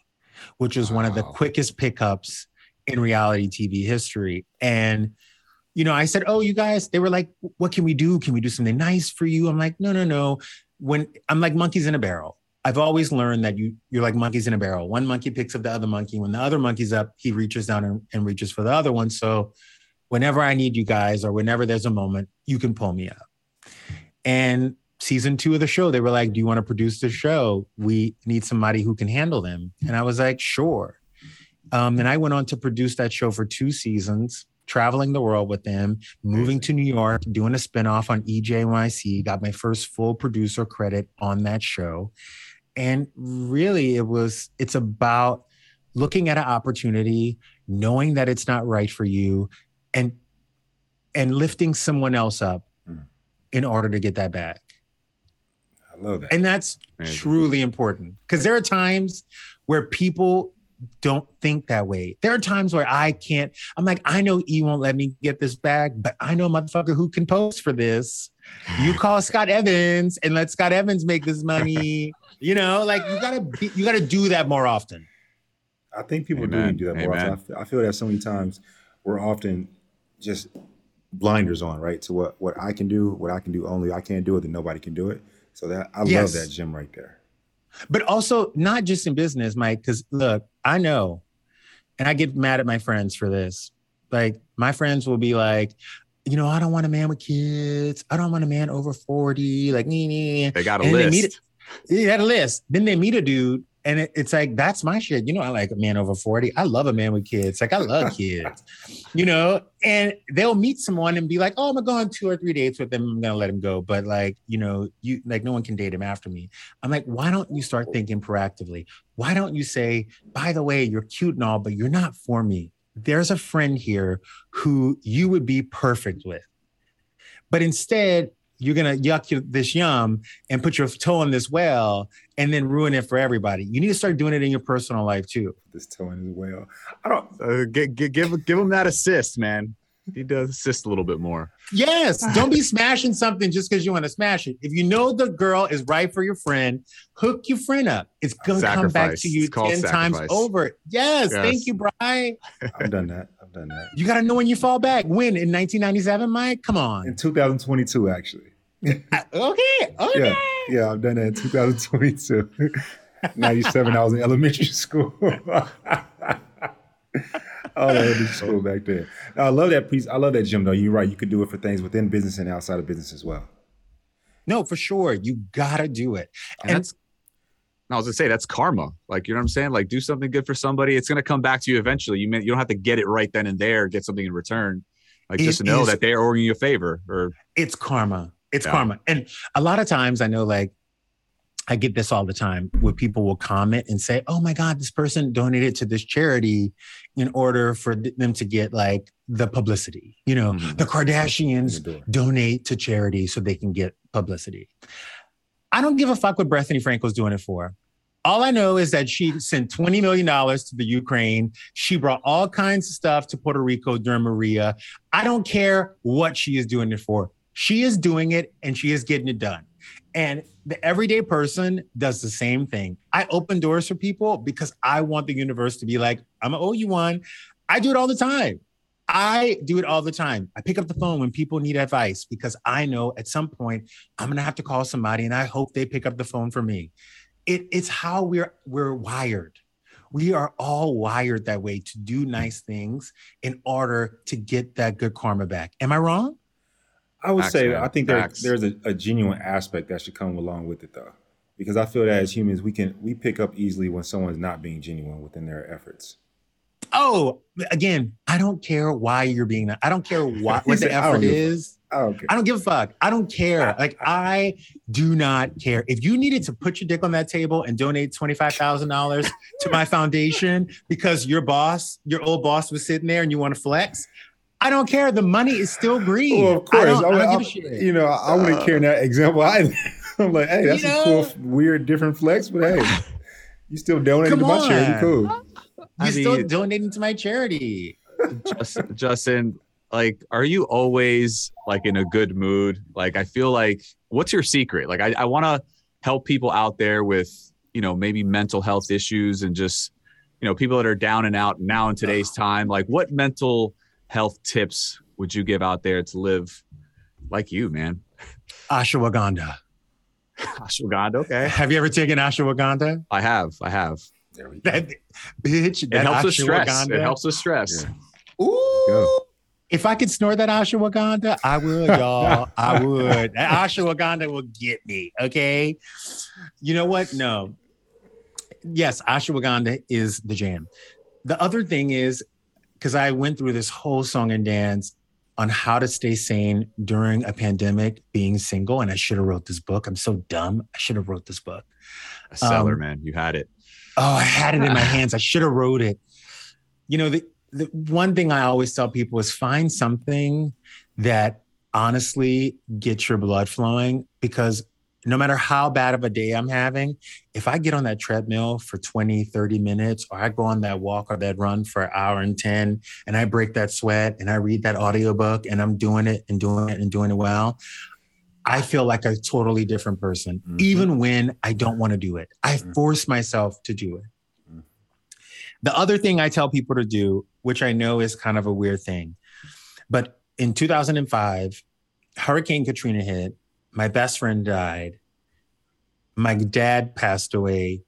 which was one of the quickest pickups in reality TV history. And, you know, I said, Oh, you guys, they were like, What can we do? Can we do something nice for you? I'm like, No, no, no. When I'm like monkeys in a barrel. I've always learned that you you're like monkeys in a barrel. One monkey picks up the other monkey. When the other monkey's up, he reaches down and, and reaches for the other one. So whenever I need you guys or whenever there's a moment, you can pull me up. And season two of the show, they were like, Do you want to produce the show? We need somebody who can handle them. And I was like, Sure. Um, and I went on to produce that show for two seasons, traveling the world with them, moving to New York, doing a spinoff on EJYC, got my first full producer credit on that show. And really, it was, it's about looking at an opportunity, knowing that it's not right for you, and and lifting someone else up. In order to get that back. I love that. And that's Amazing. truly important because there are times where people don't think that way. There are times where I can't, I'm like, I know E won't let me get this back, but I know a motherfucker who can post for this. You call Scott Evans and let Scott Evans make this money. you know, like you gotta be, you gotta do that more often. I think people do Amen. need to do that more Amen. often. I feel, I feel that so many times we're often just blinders on, right? To what what I can do, what I can do only I can't do it, then nobody can do it. So that I Yes. love that gym right there. but also not just in business, Mike. Because look, I know, and I get mad at my friends for this. Like my friends will be like, you know, I don't want a man with kids. I don't want a man over forty. Like, nee, nee. They got a And they meet list. They had a list. Then they meet a dude, and it, it's like that's my shit. You know, I like a man over forty. I love a man with kids. Like I love kids. You know, and they'll meet someone and be like, "Oh, I'm gonna go on two or three dates with them. I'm gonna let him go." But like, you know, you like no one can date him after me. I'm like, why don't you start thinking proactively? Why don't you say, by the way, you're cute and all, but you're not for me. There's a friend here who you would be perfect with. But instead, you're gonna yuck your, this yum and put your toe in this well and then ruin it for everybody. You need to start doing it in your personal life too. This toe in as well. I don't Uh, give, give, give, give him that assist, man. He does assist a little bit more. Yes, don't be smashing something just because you want to smash it. If you know the girl is right for your friend, hook your friend up. It's gonna come back to you It's called ten times over. Yes, Yes. thank you, Bry. I've done that. I've done that. You got to know when you fall back. When in 1997, Mike? Come on. In 2022, actually. Okay, okay. Yeah, yeah, I've done that in 2022. 97, I was in elementary school. oh, elementary school back then. No, I love that piece. I love that, Jim. Though you're right, you could do it for things within business and outside of business as well. No, for sure. You gotta do it. And, and that's I was gonna say that's karma. Like you know what I'm saying? Like do something good for somebody. It's gonna come back to you eventually. You may, you don't have to get it right then and there, get something in return. Like just to know is, that they are owing you a favor or it's karma. It's yeah. karma. And a lot of times I know like I get this all the time where people will comment and say, "Oh my God, this person donated to this charity in order for them to get like the publicity." You know, mm-hmm. the Kardashians donate to charity so they can get publicity. I don't give a fuck what Bethenny Frankel's doing it for. All I know is that she sent $20 million to the Ukraine. She brought all kinds of stuff to Puerto Rico during Maria. I don't care what she is doing it for. She is doing it and she is getting it done. And the everyday person does the same thing. I open doors for people because I want the universe to be like, I'm gonna owe you one. I do it all the time. I do it all the time. I pick up the phone when people need advice because I know at some point I'm gonna have to call somebody and I hope they pick up the phone for me. It, it's how we're we're wired. We are all wired that way to do nice things in order to get that good karma back. Am I wrong? I would Facts, say. I think there, there's a, a, genuine aspect that should come along with it though, because I feel that as humans we can we pick up easily when someone's not being genuine within their efforts. Oh, again, I don't care why you're being. I don't care what, what the effort is. I don't, I don't give a fuck. I don't care. Like I do not care. If you needed to put your dick on that table and donate twenty five thousand dollars to my foundation because your boss, your old boss, was sitting there and you want to flex, I don't care. The money is still green. Well, of course. I don't, I, I don't you know, I wouldn't uh, care in that example either. I'm like, hey, that's you know, a cool, weird, different flex, but hey, you still donating to my charity. Cool. You're I still donating to my charity. Justin, Justin, like, are you always like in a good mood? Like, I feel like, what's your secret? Like, I, I want to help people out there with, you know, maybe mental health issues and just, you know, people that are down and out now in today's time. Like, what mental health tips would you give out there to live like you, man? Ashwagandha. Ashwagandha, okay. Have you ever taken ashwagandha? I have. I have. There we go. That, bitch, that it helps with stress. It helps with stress. Yeah. Ooh. Go. If I could snort that ashwagandha, I would, y'all. I would. That ashwagandha will get me. Okay. You know what? No. Yes, ashwagandha is the jam. The other thing is because I went through this whole song and dance on how to stay sane during a pandemic being single and i should have wrote this book. I'm so dumb. I should have wrote this book. A seller um, man. You had it. Oh i had it in my hands. I should have wrote it. You know the, the one thing i always tell people is find something that honestly gets your blood flowing because no matter how bad of a day I'm having, if I get on that treadmill for 20, 30 minutes, or I go on that walk or that run for an hour and 10, and I break that sweat and I read that audiobook and I'm doing it and doing it and doing it well, I feel like a totally different person, mm-hmm. even when I don't want to do it. I mm-hmm. force myself to do it. Mm-hmm. The other thing I tell people to do, which I know is kind of a weird thing, but in 2005, Hurricane Katrina hit my best friend died. My dad passed away.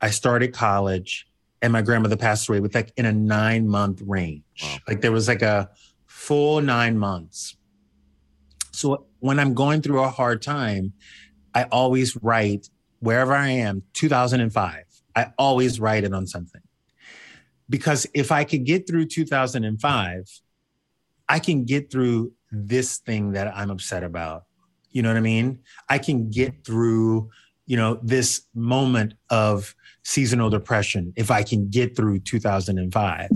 I started college and my grandmother passed away with like in a nine month range. Wow. Like there was like a full nine months. So when I'm going through a hard time, I always write wherever I am, 2005. I always write it on something. Because if I could get through 2005, I can get through this thing that I'm upset about you know what I mean? I can get through, you know, this moment of seasonal depression if I can get through 2005.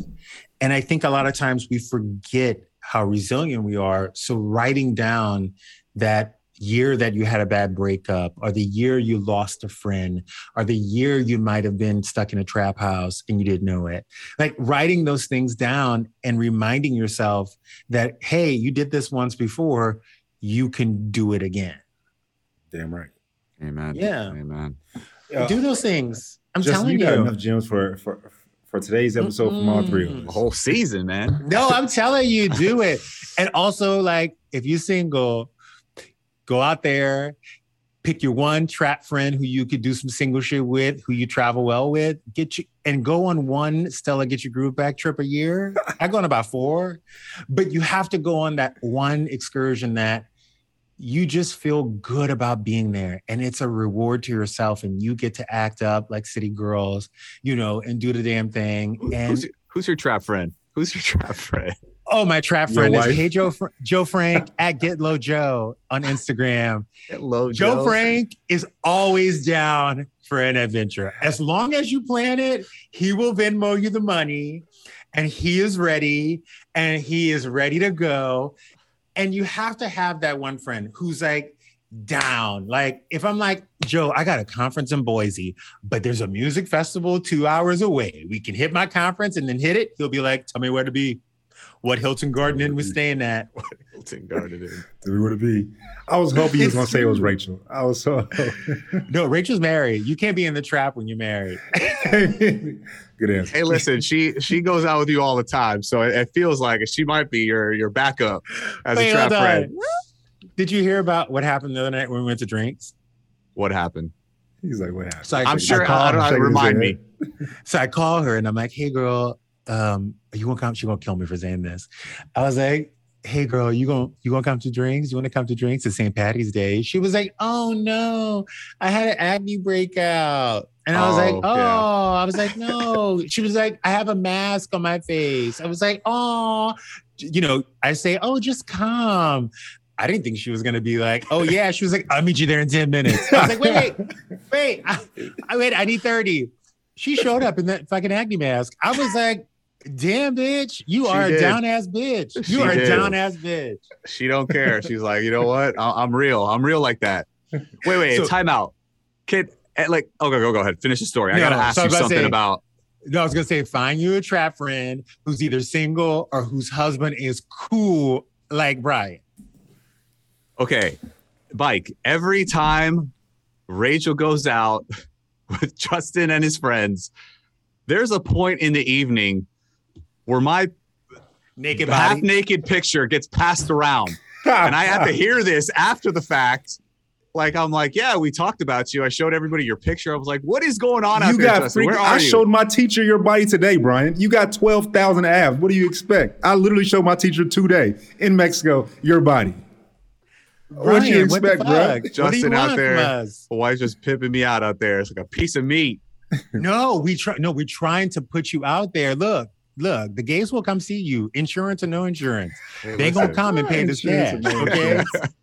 And I think a lot of times we forget how resilient we are. So writing down that year that you had a bad breakup or the year you lost a friend or the year you might have been stuck in a trap house and you didn't know it like writing those things down and reminding yourself that hey you did this once before you can do it again. Damn right. Amen. Yeah. Amen. do those things. I'm just, telling you. You got enough gems for for for today's episode mm-hmm. from all three of us. The whole season, man. No, I'm telling you, do it. and also, like, if you're single, go out there, pick your one trap friend who you could do some single shit with, who you travel well with, get you and go on one Stella get your groove back trip a year. I go on about four, but you have to go on that one excursion that you just feel good about being there and it's a reward to yourself and you get to act up like city girls you know and do the damn thing and who's, who's your trap friend? Who's your trap friend? oh my trap Your friend is wife? hey joe Fr- joe frank at get low joe on instagram Hello, joe frank is always down for an adventure as long as you plan it he will venmo you the money and he is ready and he is ready to go and you have to have that one friend who's like down. Like if I'm like, Joe, I got a conference in Boise, but there's a music festival two hours away. We can hit my conference and then hit it. He'll be like, tell me where to be. What Hilton Garden Inn was staying at. What Hilton Garden Inn. Do we want to be? I was hoping you was gonna say it was. Rachel. I was so No, Rachel's married. You can't be in the trap when you're married. Good answer. Hey, listen, she she goes out with you all the time, so it, it feels like she might be your your backup as Wait, a trap friend. Did you hear about what happened the other night when we went to drinks? What happened? He's like, what happened? So I, I'm sure. I I, don't know. Remind me. So I call her and I'm like, hey girl, um, you gonna come? She gonna kill me for saying this. I was like, hey girl, you gonna you gonna come to drinks? You wanna come to drinks? It's St. Patty's Day. She was like, oh no, I had an acne breakout. And I was like, Oh, oh, yeah. I was like, no. She was like, I have a mask on my face. I was like, oh, you know, I say, oh, just come. I didn't think she was gonna be like, oh yeah. She was like, I'll meet you there in 10 minutes. I was like, wait, wait, I, I wait, I need 30. She showed up in that fucking acne mask. I was like, damn bitch, you She are a down ass bitch. You She are a down ass bitch. She don't care. She's like, you know what? I, I'm real. I'm real like that. Wait, wait. So- time out, kid. eh, Like, okay, go go ahead. Finish the story. I gotta ask so you about something say- about. No, I was gonna say find you a trap friend who's either single or whose husband is cool like Brian. Okay, bike. Every time Rachel goes out with Justin and his friends, there's a point in the evening where my Naked half naked picture gets passed around. Ah, and I have to hear this after the fact. Like I'm like, yeah, we talked about you. I showed everybody your picture. I was like, what is going on out You there, got Justin? freaking. Where are I you? showed my teacher your body today, Brian. You got twelve thousand abs. What do you expect? I literally showed my teacher today in Mexico your body. what do you Brian, what the expect, bro? fuck? What do you Justin out there. from us? My just pimping me out out there. It's like a piece of meat. No, we try. No, we're trying to put you out there. Look, look. The gays will come see you, insurance or no insurance. they gonna come and pay this cash. Insurance Okay.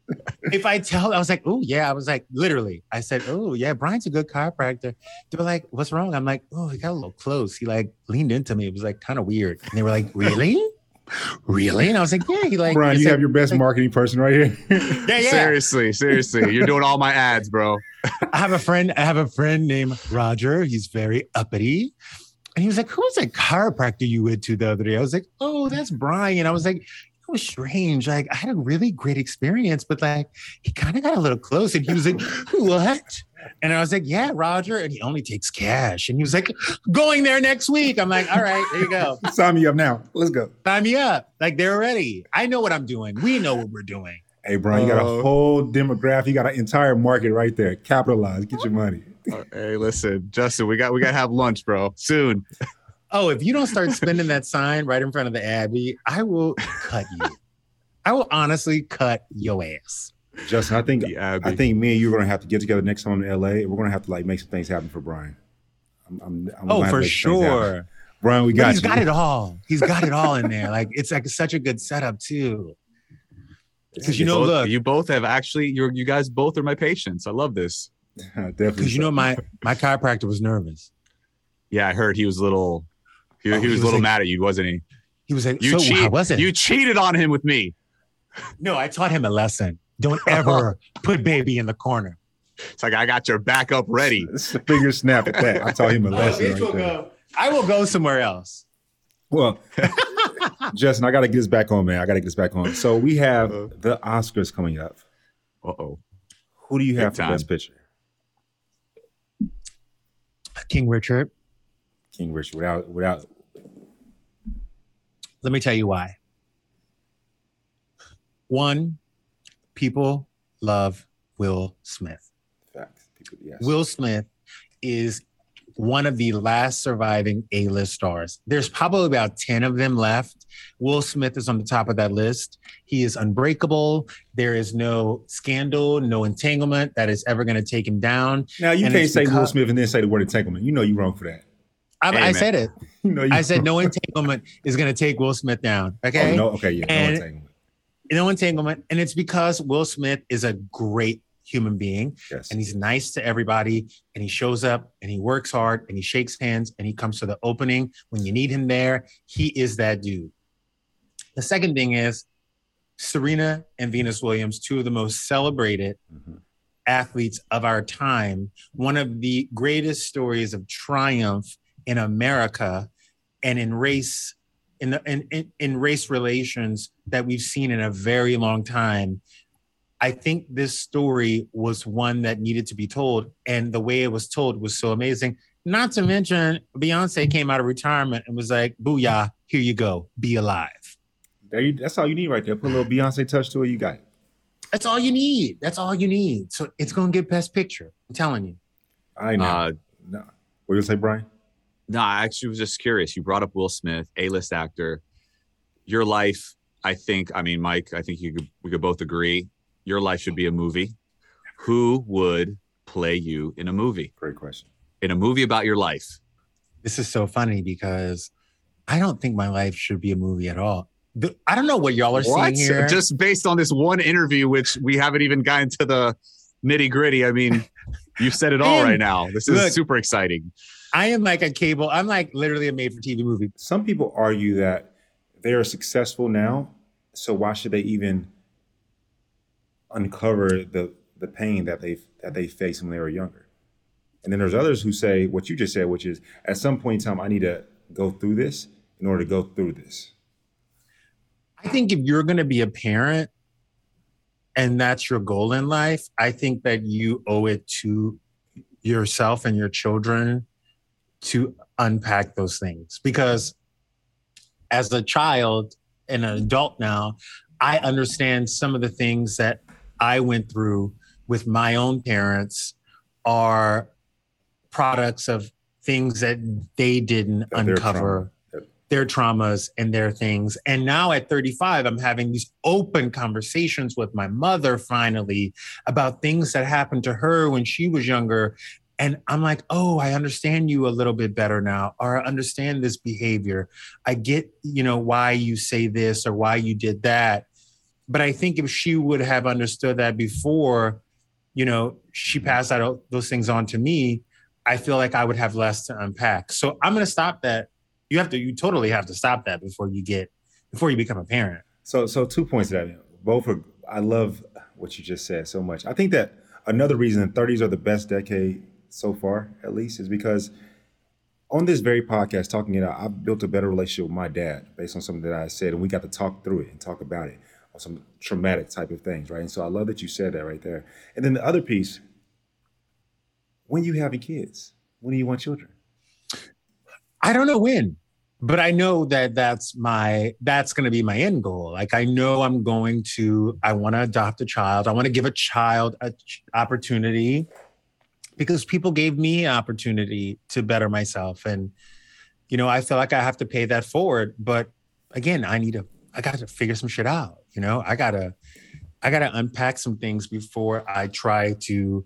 if I tell, I was like, oh yeah, I was like, literally, I said, oh yeah, Brian's a good chiropractor. They were like, what's wrong? I'm like, oh, he got a little close. He like leaned into me. It was like kind of weird. And they were like, really? Really? And I was like, yeah. He like, Brian, you said- have your best like- marketing person right here. Yeah, yeah. Seriously, seriously. You're doing all my ads, bro. I have a friend. I have a friend named Roger. He's very uppity. And he was like, Who was that chiropractor you went to the other day? I was like, Oh, that's Brian. I was like, It was strange. Like, I had a really great experience, but like, he kind of got a little close and he was like, What? And I was like, Yeah, Roger. And he only takes cash. And he was like, Going there next week. I'm like, All right, there you go. Sign me up now. Let's go. Sign me up. Like, they're ready. I know what I'm doing. We know what we're doing. Hey, Brian, you got a whole demographic. You got an entire market right there. Capitalize. Get your money. Uh, hey, listen, Justin, we got we got to have lunch, bro, soon. Oh, if you don't start spinning that sign right in front of the Abbey, I will cut you. I will honestly cut your ass. Justin, I think I think me and you are gonna have to get together next time in LA. We're gonna have to like make some things happen for Brian. I'm, I'm, I'm Oh, gonna have to for make some things happen. sure. Brian, we But got he's you. got it all. He's got it all in there. Like it's like such a good setup too. Because you know, both, look, you both have actually. You you guys both are my patients. I love this. Definitely. because you know my my chiropractor was nervous. Yeah, I heard he was a little. He, Oh, he he was was a little like- mad at you, wasn't he? He was like, You "So cheat. was it?" You cheated on him with me. no, I taught him a lesson. Don't ever put baby in the corner. It's like I got your backup ready. It's a finger snap at that. I taught him a Oh, lesson bitch right will go. I will go somewhere else. Well, Justin, I got to get this back on, man. I got to get this back on. So we have Uh. the Oscars coming up. Uh oh. Who do you have Big for time. best picture? King Richard. King Richard. Without without Let me tell you why. One, people love Will Smith. facts. People, yes. Will Smith is one of the last surviving A-list stars. There's probably about 10 of them left. Will Smith is on the top of that list. He is unbreakable. There is no scandal, no entanglement that is ever going to take him down. Now you And can't say Will Smith and then say the word entanglement. You know you're wrong for that. I, I said it. You know you I said no entanglement is going to take Will Smith down. Oh, Okay. no, okay, yeah, And- no entanglement. no entanglement. And it's because Will Smith is a great human being Yes. and he's nice to everybody and he shows up and he works hard and he shakes hands and he comes to the opening when you need him there. He is that dude. The second thing is Serena and Venus Williams, two of the most celebrated Mhm. athletes of our time, one of the greatest stories of triumph in America and in race in, the, in, in, in race relations that we've seen in a very long time. I think this story was one that needed to be told, and the way it was told was so amazing. Not to mention, Beyonce came out of retirement and was like, "Booyah! Here you go, be alive." There you, that's all you need right there. Put a little Beyonce touch to it. You got it. That's all you need. That's all you need. So it's gonna get Best Picture. I'm telling you. I know. Uh, no. What you gonna say, Brian? No, I actually was just curious. You brought up Will Smith, A-list actor. Your life, I think. I mean, Mike, I think you could, we could both agree. Your life should be a movie. Who would play you in a movie? Great question. In a movie about your life? This is so funny because I don't think my life should be a movie at all. I don't know what y'all are What? seeing here. Just based on this one interview, which we haven't even gotten to the nitty gritty. I mean, you've said it all And right now. This is look- super exciting. I am like a cable. I'm like literally a made for TV movie. Some people argue that they are successful now, so why should they even uncover the the pain that they that they faced when they were younger? And then there's others who say what you just said, which is at some point in time, I need to go through this in order to go through this. I think if you're going to be a parent and that's your goal in life, I think that you owe it to yourself and your children to unpack those things because as a child and an adult now, I understand some of the things that I went through with my own parents are products of things that they didn't their uncover trauma. Their traumas and their things. And now at 35, I'm having these open conversations with my mother finally about things that happened to her when she was younger. And I'm like, oh, I understand you a little bit better now, or I understand this behavior. I get, you know, why you say this or why you did that. But I think if she would have understood that before, you know, she passed out those things on to me, I feel like I would have less to unpack. So I'm going to stop that you have to you totally have to stop that before you get before you become a parent So, so two points to that. Both are. I love what you just said so much. I think that another reason the 30s are the best decade so far, at least, is because on this very podcast, talking it out, I've built a better relationship with my dad based on something that I said, and we got to talk through it and talk about it some traumatic type of things, right? And so I love that you said that right there. And then the other piece, when you having kids, when do you want children? i don't know when but i know that that's my that's going to be my end goal like i know i'm going to i want to adopt a child i want to give a child a ch- opportunity because people gave me opportunity to better myself and you know i feel like i have to pay that forward but again i need to i got to figure some shit out you know i gotta i gotta unpack some things before i try to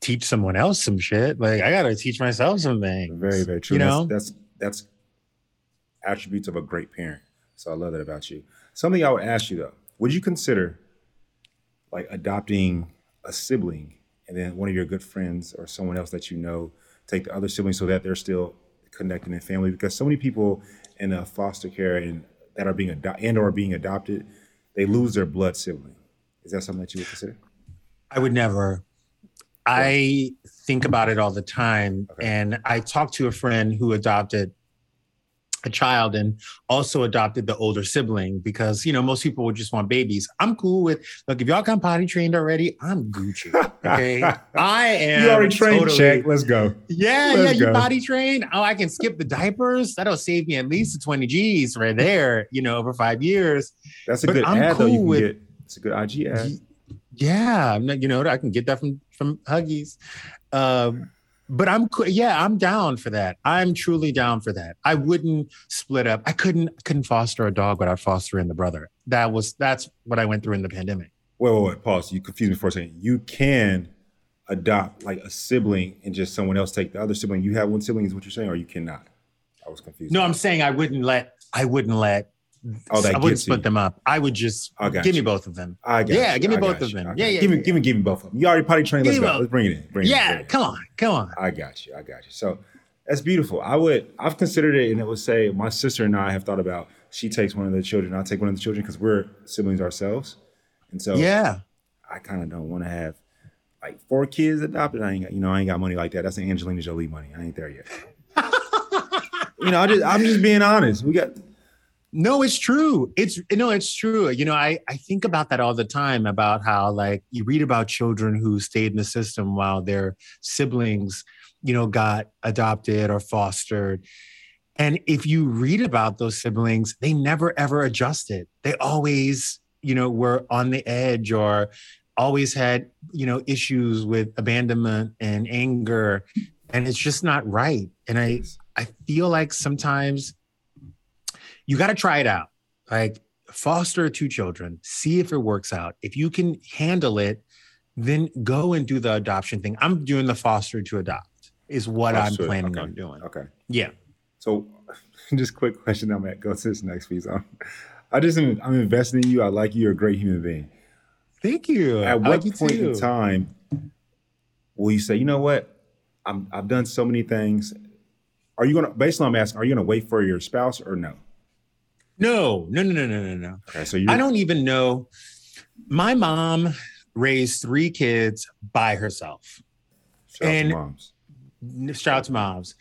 teach someone else some shit like i gotta teach myself some things Very, very true. you That's- know that's, that's attributes of a great parent. So I love that about you. Something I would ask you though: Would you consider like adopting a sibling, and then one of your good friends or someone else that you know take the other sibling so that they're still connected in family? Because so many people in a foster care and that are being adopted and or being adopted, they lose their blood sibling. Is that something that you would consider? I would never. I think about it all the time. Okay. And I talked to a friend who adopted a child and also adopted the older sibling because, you know, most people would just want babies. I'm cool with, look, if y'all come potty trained already, I'm Gucci. Okay. I am. you already trained, totally- check. Let's go. Yeah, Let's yeah, you potty trained. Oh, I can skip the diapers. That'll save me at least 20 G's right there, you know, over five years. That's a But good I'm ad though. You can with- get. It's a good IG ad. Yeah, I'm not- you know, I can get that from from Huggies. Um, But I'm yeah, I'm down for that. I'm truly down for that. I wouldn't split up. I couldn't couldn't foster a dog without fostering the brother. That was that's what I went through in the pandemic. Wait, wait, wait. Pause. You confused me for a second. You can adopt like a sibling and just someone else take the other sibling. You have one sibling, is what you're saying, or you cannot. I was confused. No, I'm saying I wouldn't let I wouldn't let Oh, that I wouldn't split you. them up. I would just I give me both of them. I got Yeah, you. give me I both of you. them. Yeah, yeah, Give me, yeah, give me, give me both of them. You already potty trained. Let's go. both. Let's bring it in. Bring it. Yeah, it in. come on, come on. I got you. I got you. So that's beautiful. I would, I've considered it, and it would say my sister and I have thought about. She takes one of the children. I take one of the children because we're siblings ourselves, and so Yeah. I kind of don't want to have like four kids adopted. I ain't got, you know, I ain't got money like that. That's the Angelina Jolie money. I ain't there yet. you know, I just, I'm just being honest. We got No, it's true. It's no, it's true. You know, I I think about that all the time about how like you read about children who stayed in the system while their siblings, you know, got adopted or fostered. And if you read about those siblings, they never ever adjusted. They always, you know, were on the edge or always had, you know, issues with abandonment and anger. And it's just not right. And I I feel like sometimes you got to try it out. Like foster two children, see if it works out. If you can handle it, then go and do the adoption thing. I'm doing the foster to adopt is what I'm planning okay. on doing. okay. Yeah. So, just quick question. I'm at go to this next piece. I'm, I just I'm investing in you. I like you. You're a great human being. Thank you. I At what like point in time will you say, you know what? I'm I've done so many things. Are you gonna basically I'm asking, are you gonna wait for your spouse or no? No, no, no, no, no, no, no. Okay, so you I don't even know. My mom raised three kids by herself. shout out to and- moms. shout out to moms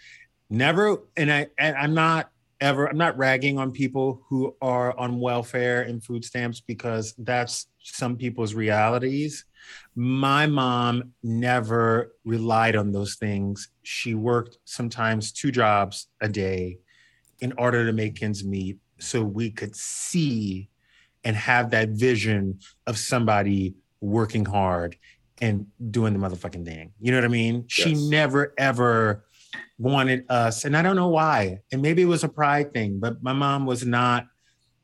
never and i and i'm not ever i'm not ragging on people who are on welfare and food stamps because that's some people's realities my mom never relied on those things she worked sometimes two jobs a day in order to make ends meet so we could see and have that vision of somebody working hard and doing the motherfucking thing. You know what I mean? She never ever wanted us, and I don't know why. And maybe it was a pride thing, but my mom was not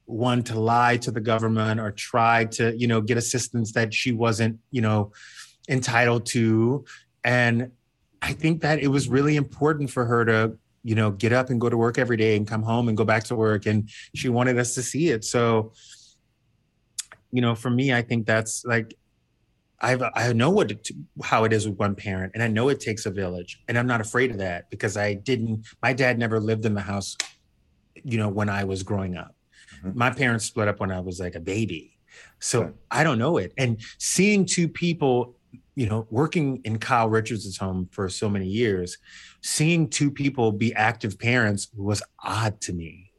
one to lie to the government or try to, you know, get assistance that she wasn't, you know, entitled to. And I think that it was really important for her to, you know, get up and go to work every day and come home and go back to work. And she wanted us to see it. So, you know, for me, I think that's like I've I know what it, how it is with one parent, and I know it takes a village, and I'm not afraid of that because I didn't. My dad never lived in the house, you know, when I was growing up. Mhm. My parents split up when I was like a baby, so Okay. I don't know it. And seeing two people, you know, working in Kyle Richards' home for so many years, seeing two people be active parents was odd to me.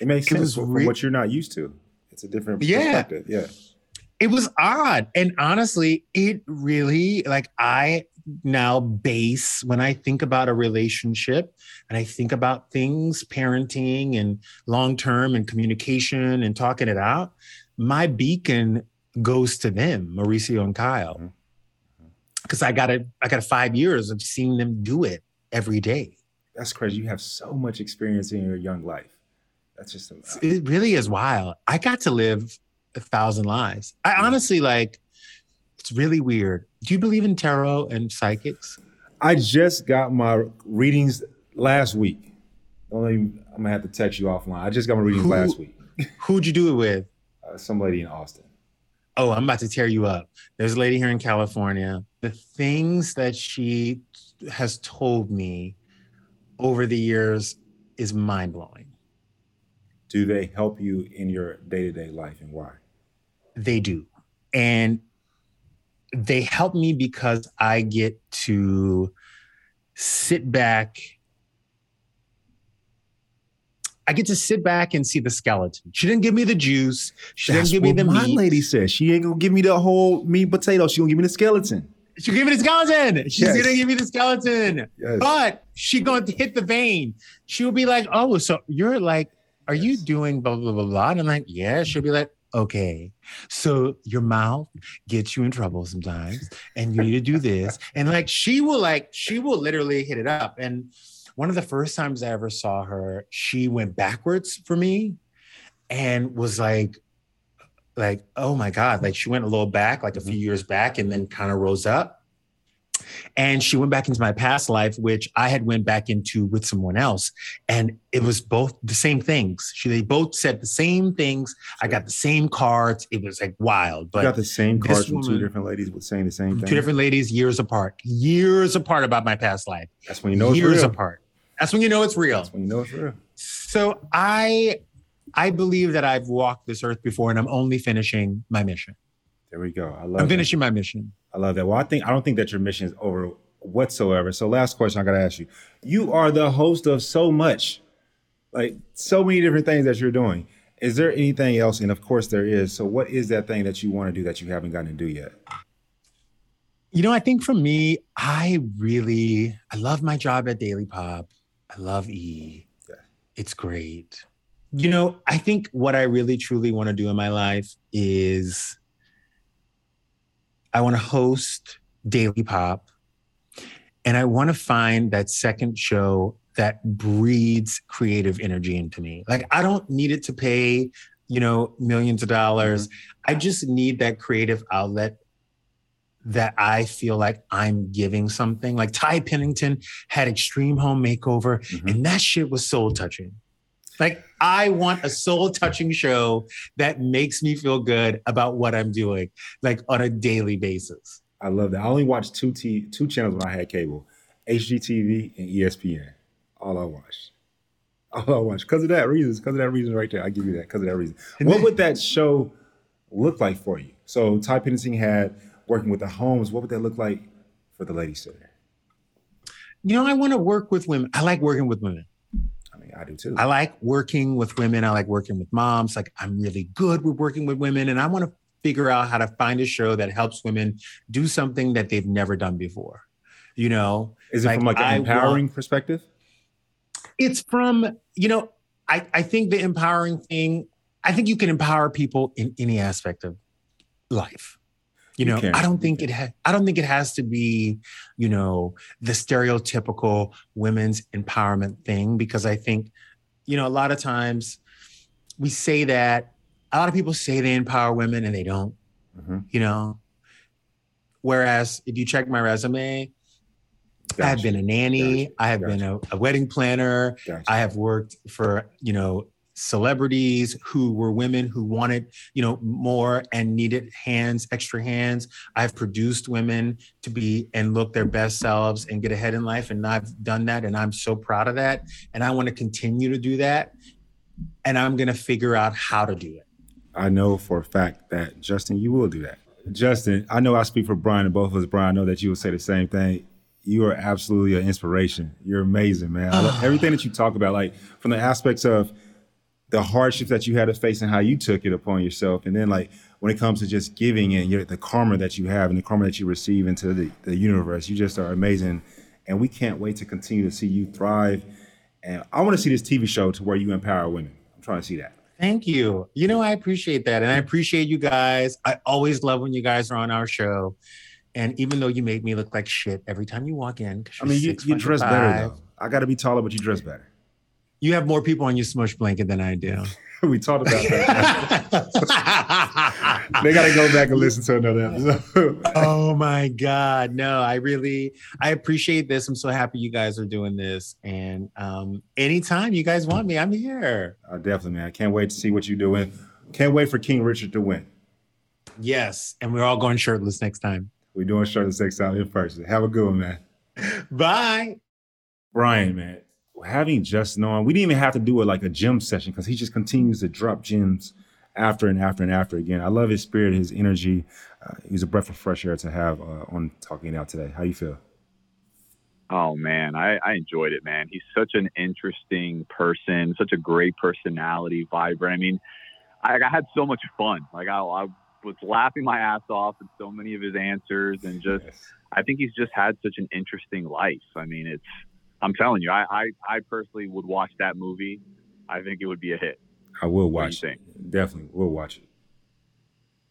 It makes it sense was for, for re- what you're not used to. It's a different Yeah. perspective. Yeah. it was odd and honestly it really like i now base when i think about a relationship and i think about things parenting and long term and communication and talking it out my beacon goes to them mauricio and kyle Mhm. because i got it i got five years of seeing them do it every day That's crazy. You have so much experience in your young life. That's just amazing. it really is wild i got to live a thousand lives i honestly like it's really weird do you believe in tarot and psychics I just got my readings last week. Only I'm gonna have to text you offline. I just got my readings Who- last week. who'd you do it with Uh, some lady in Austin. Oh i'm about to tear you up. There's a lady here in california. The things that she has told me over the years is mind-blowing. Do they help you in your day to day life and why? they do. And they help me because i get to sit back i get to sit back and see the skeleton she didn't give me the juice she That's didn't give me the my meat lady says She ain't gonna give me the whole meat potato. She gonna give me the skeleton. she give me the skeleton she's Yes. gonna give me the skeleton Yes. but she going to hit the vein she will be like oh so you're like are you doing blah blah blah blah and i'm like yeah she'll be like okay. So your mouth gets you in trouble sometimes, and you need to do this. And like she will like she will literally hit it up. And one of the first times I ever saw her, she went backwards for me and was like, like, oh my God. Like she went a little back, like a mm-hmm. few years back, and then kind of rose up. And she went back into my past life which i had went back into with someone else. And it was both the same things. She they both said the same things. I got the same cards. It was like wild but you got the same cards from two different ladies with saying the same thing? two different ladies years apart years apart about my past life. That's when you know years real. apart that's when you know it's real that's when you know it's real so i i believe that i've walked this earth before and i'm only finishing my mission there we go i love i'm finishing that. my mission I love that. Well, I think I don't think that your mission is over whatsoever. So, last question I got to ask you: You are the host of so much, like so many different things that you're doing. Is there anything else? And of course, there is. So, what is that thing that you want to do that you haven't gotten to do yet? You know, I think for me, I really I love my job at Daily Pop. I love E. Yeah. It's great. You know, I think what I really truly want to do in my life is I want to host Daily Pop. And I want to find that second show that breeds creative energy into me. Like, I don't need it to pay, you know, millions of dollars. Mm-hmm. I just need that creative outlet that I feel like I'm giving something. Like Ty Pennington had Extreme Home Makeover, mm-hmm. and that shit was soul touching. Like I want a soul touching show that makes me feel good about what I'm doing, like on a daily basis. I love that. I only watched two t- two channels when I had cable, HGTV and ESPN. All I watched. All I watched because of that reason. Because of that reason right there. I give you that because of that reason. what would that show look like for you? So Ty Pennington had working with the homes. What would that look like for the ladies center? You know, I want to work with women. I like working with women. I mean, I do too. I like working with women. I like working with moms. Like I'm really good with working with women, and I want to figure out how to find a show that helps women do something that they've never done before. You know, is it like, from like an empowering want, perspective? It's from you know, I I think the empowering thing. I think you can empower people in any aspect of life. You know, you I don't think it ha- I don't think it has to be, you know, the stereotypical women's empowerment thing because I think, you know, a lot of times we say that a lot of people say they empower women and they don't. Mm-hmm. You know, whereas if you check my resume, Gotcha. I have been a nanny. Gotcha. I have gotcha. been a, a, wedding planner. I have worked for, you know, celebrities who were women who wanted you know more and needed hands extra hands. I've produced women to be and look their best selves and get ahead in life and i've done that and i'm so proud of that and i want to continue to do that and i'm going to figure out how to do it. I know for a fact that justin you will do that. Justin i know i speak for brian and both of us brian i know that you will say the same thing. You are absolutely an inspiration. You're amazing man. Ah. Everything that you talk about like from the aspects of the hardships that you had to face and how you took it upon yourself. And then like when it comes to just giving and your, the karma that you have and the karma that you receive into the, the universe, you just are amazing. And we can't wait to continue to see you thrive. And I want to see this TV show to where you empower women. I'm trying to see that. Thank you. You know, I appreciate that. And I appreciate you guys. I always love when you guys are on our show. And even though you make me look like shit every time you walk in, I mean, you, you dress better though. I got to be taller, but you dress better. You have more people on your smush blanket than I do. we talked about that. they got to go back and listen to another episode. oh my God. No, I really, I appreciate this. I'm so happy you guys are doing this. And um, anytime you guys want me, I'm here. Uh, definitely, man. I can't wait to see what you're doing. Can't wait for King Richard to win. Yes. And we're all going shirtless next time. We're doing shirtless next time in person. Have a good one, man. Bye. Brian, man having Justin on, we didn't even have to do it like a gym session because he just continues to drop gems after and after and after again. I love his spirit, his energy. Uh, he's a breath of fresh air to have uh, on Talking Out today. How you feel? Oh man, I, I enjoyed it, man. He's such an interesting person, such a great personality, vibrant. I mean, I, I had so much fun. Like I, I was laughing my ass off at so many of his answers, and just yes. I think he's just had such an interesting life. I mean, it's I'm telling you, I, I, I personally would watch that movie. I think it would be a hit. I will watch it. Definitely we'll watch it.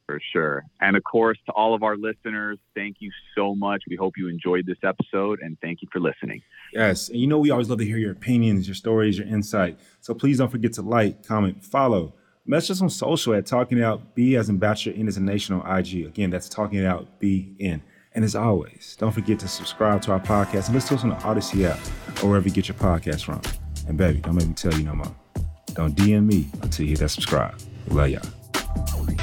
For sure. And of course, to all of our listeners, thank you so much. We hope you enjoyed this episode and thank you for listening. Yes. And you know, we always love to hear your opinions, your stories, your insight. So please don't forget to like, comment, follow. Message us on social at Talking Out B as in Bachelor N as a Nation on IG. Again, that's Talking It Out B N. And as always, don't forget to subscribe to our podcast and listen to us on the Odyssey app or wherever you get your podcast from. And baby, don't make me tell you no more. Don't DM me until you hit that subscribe. Love y'all.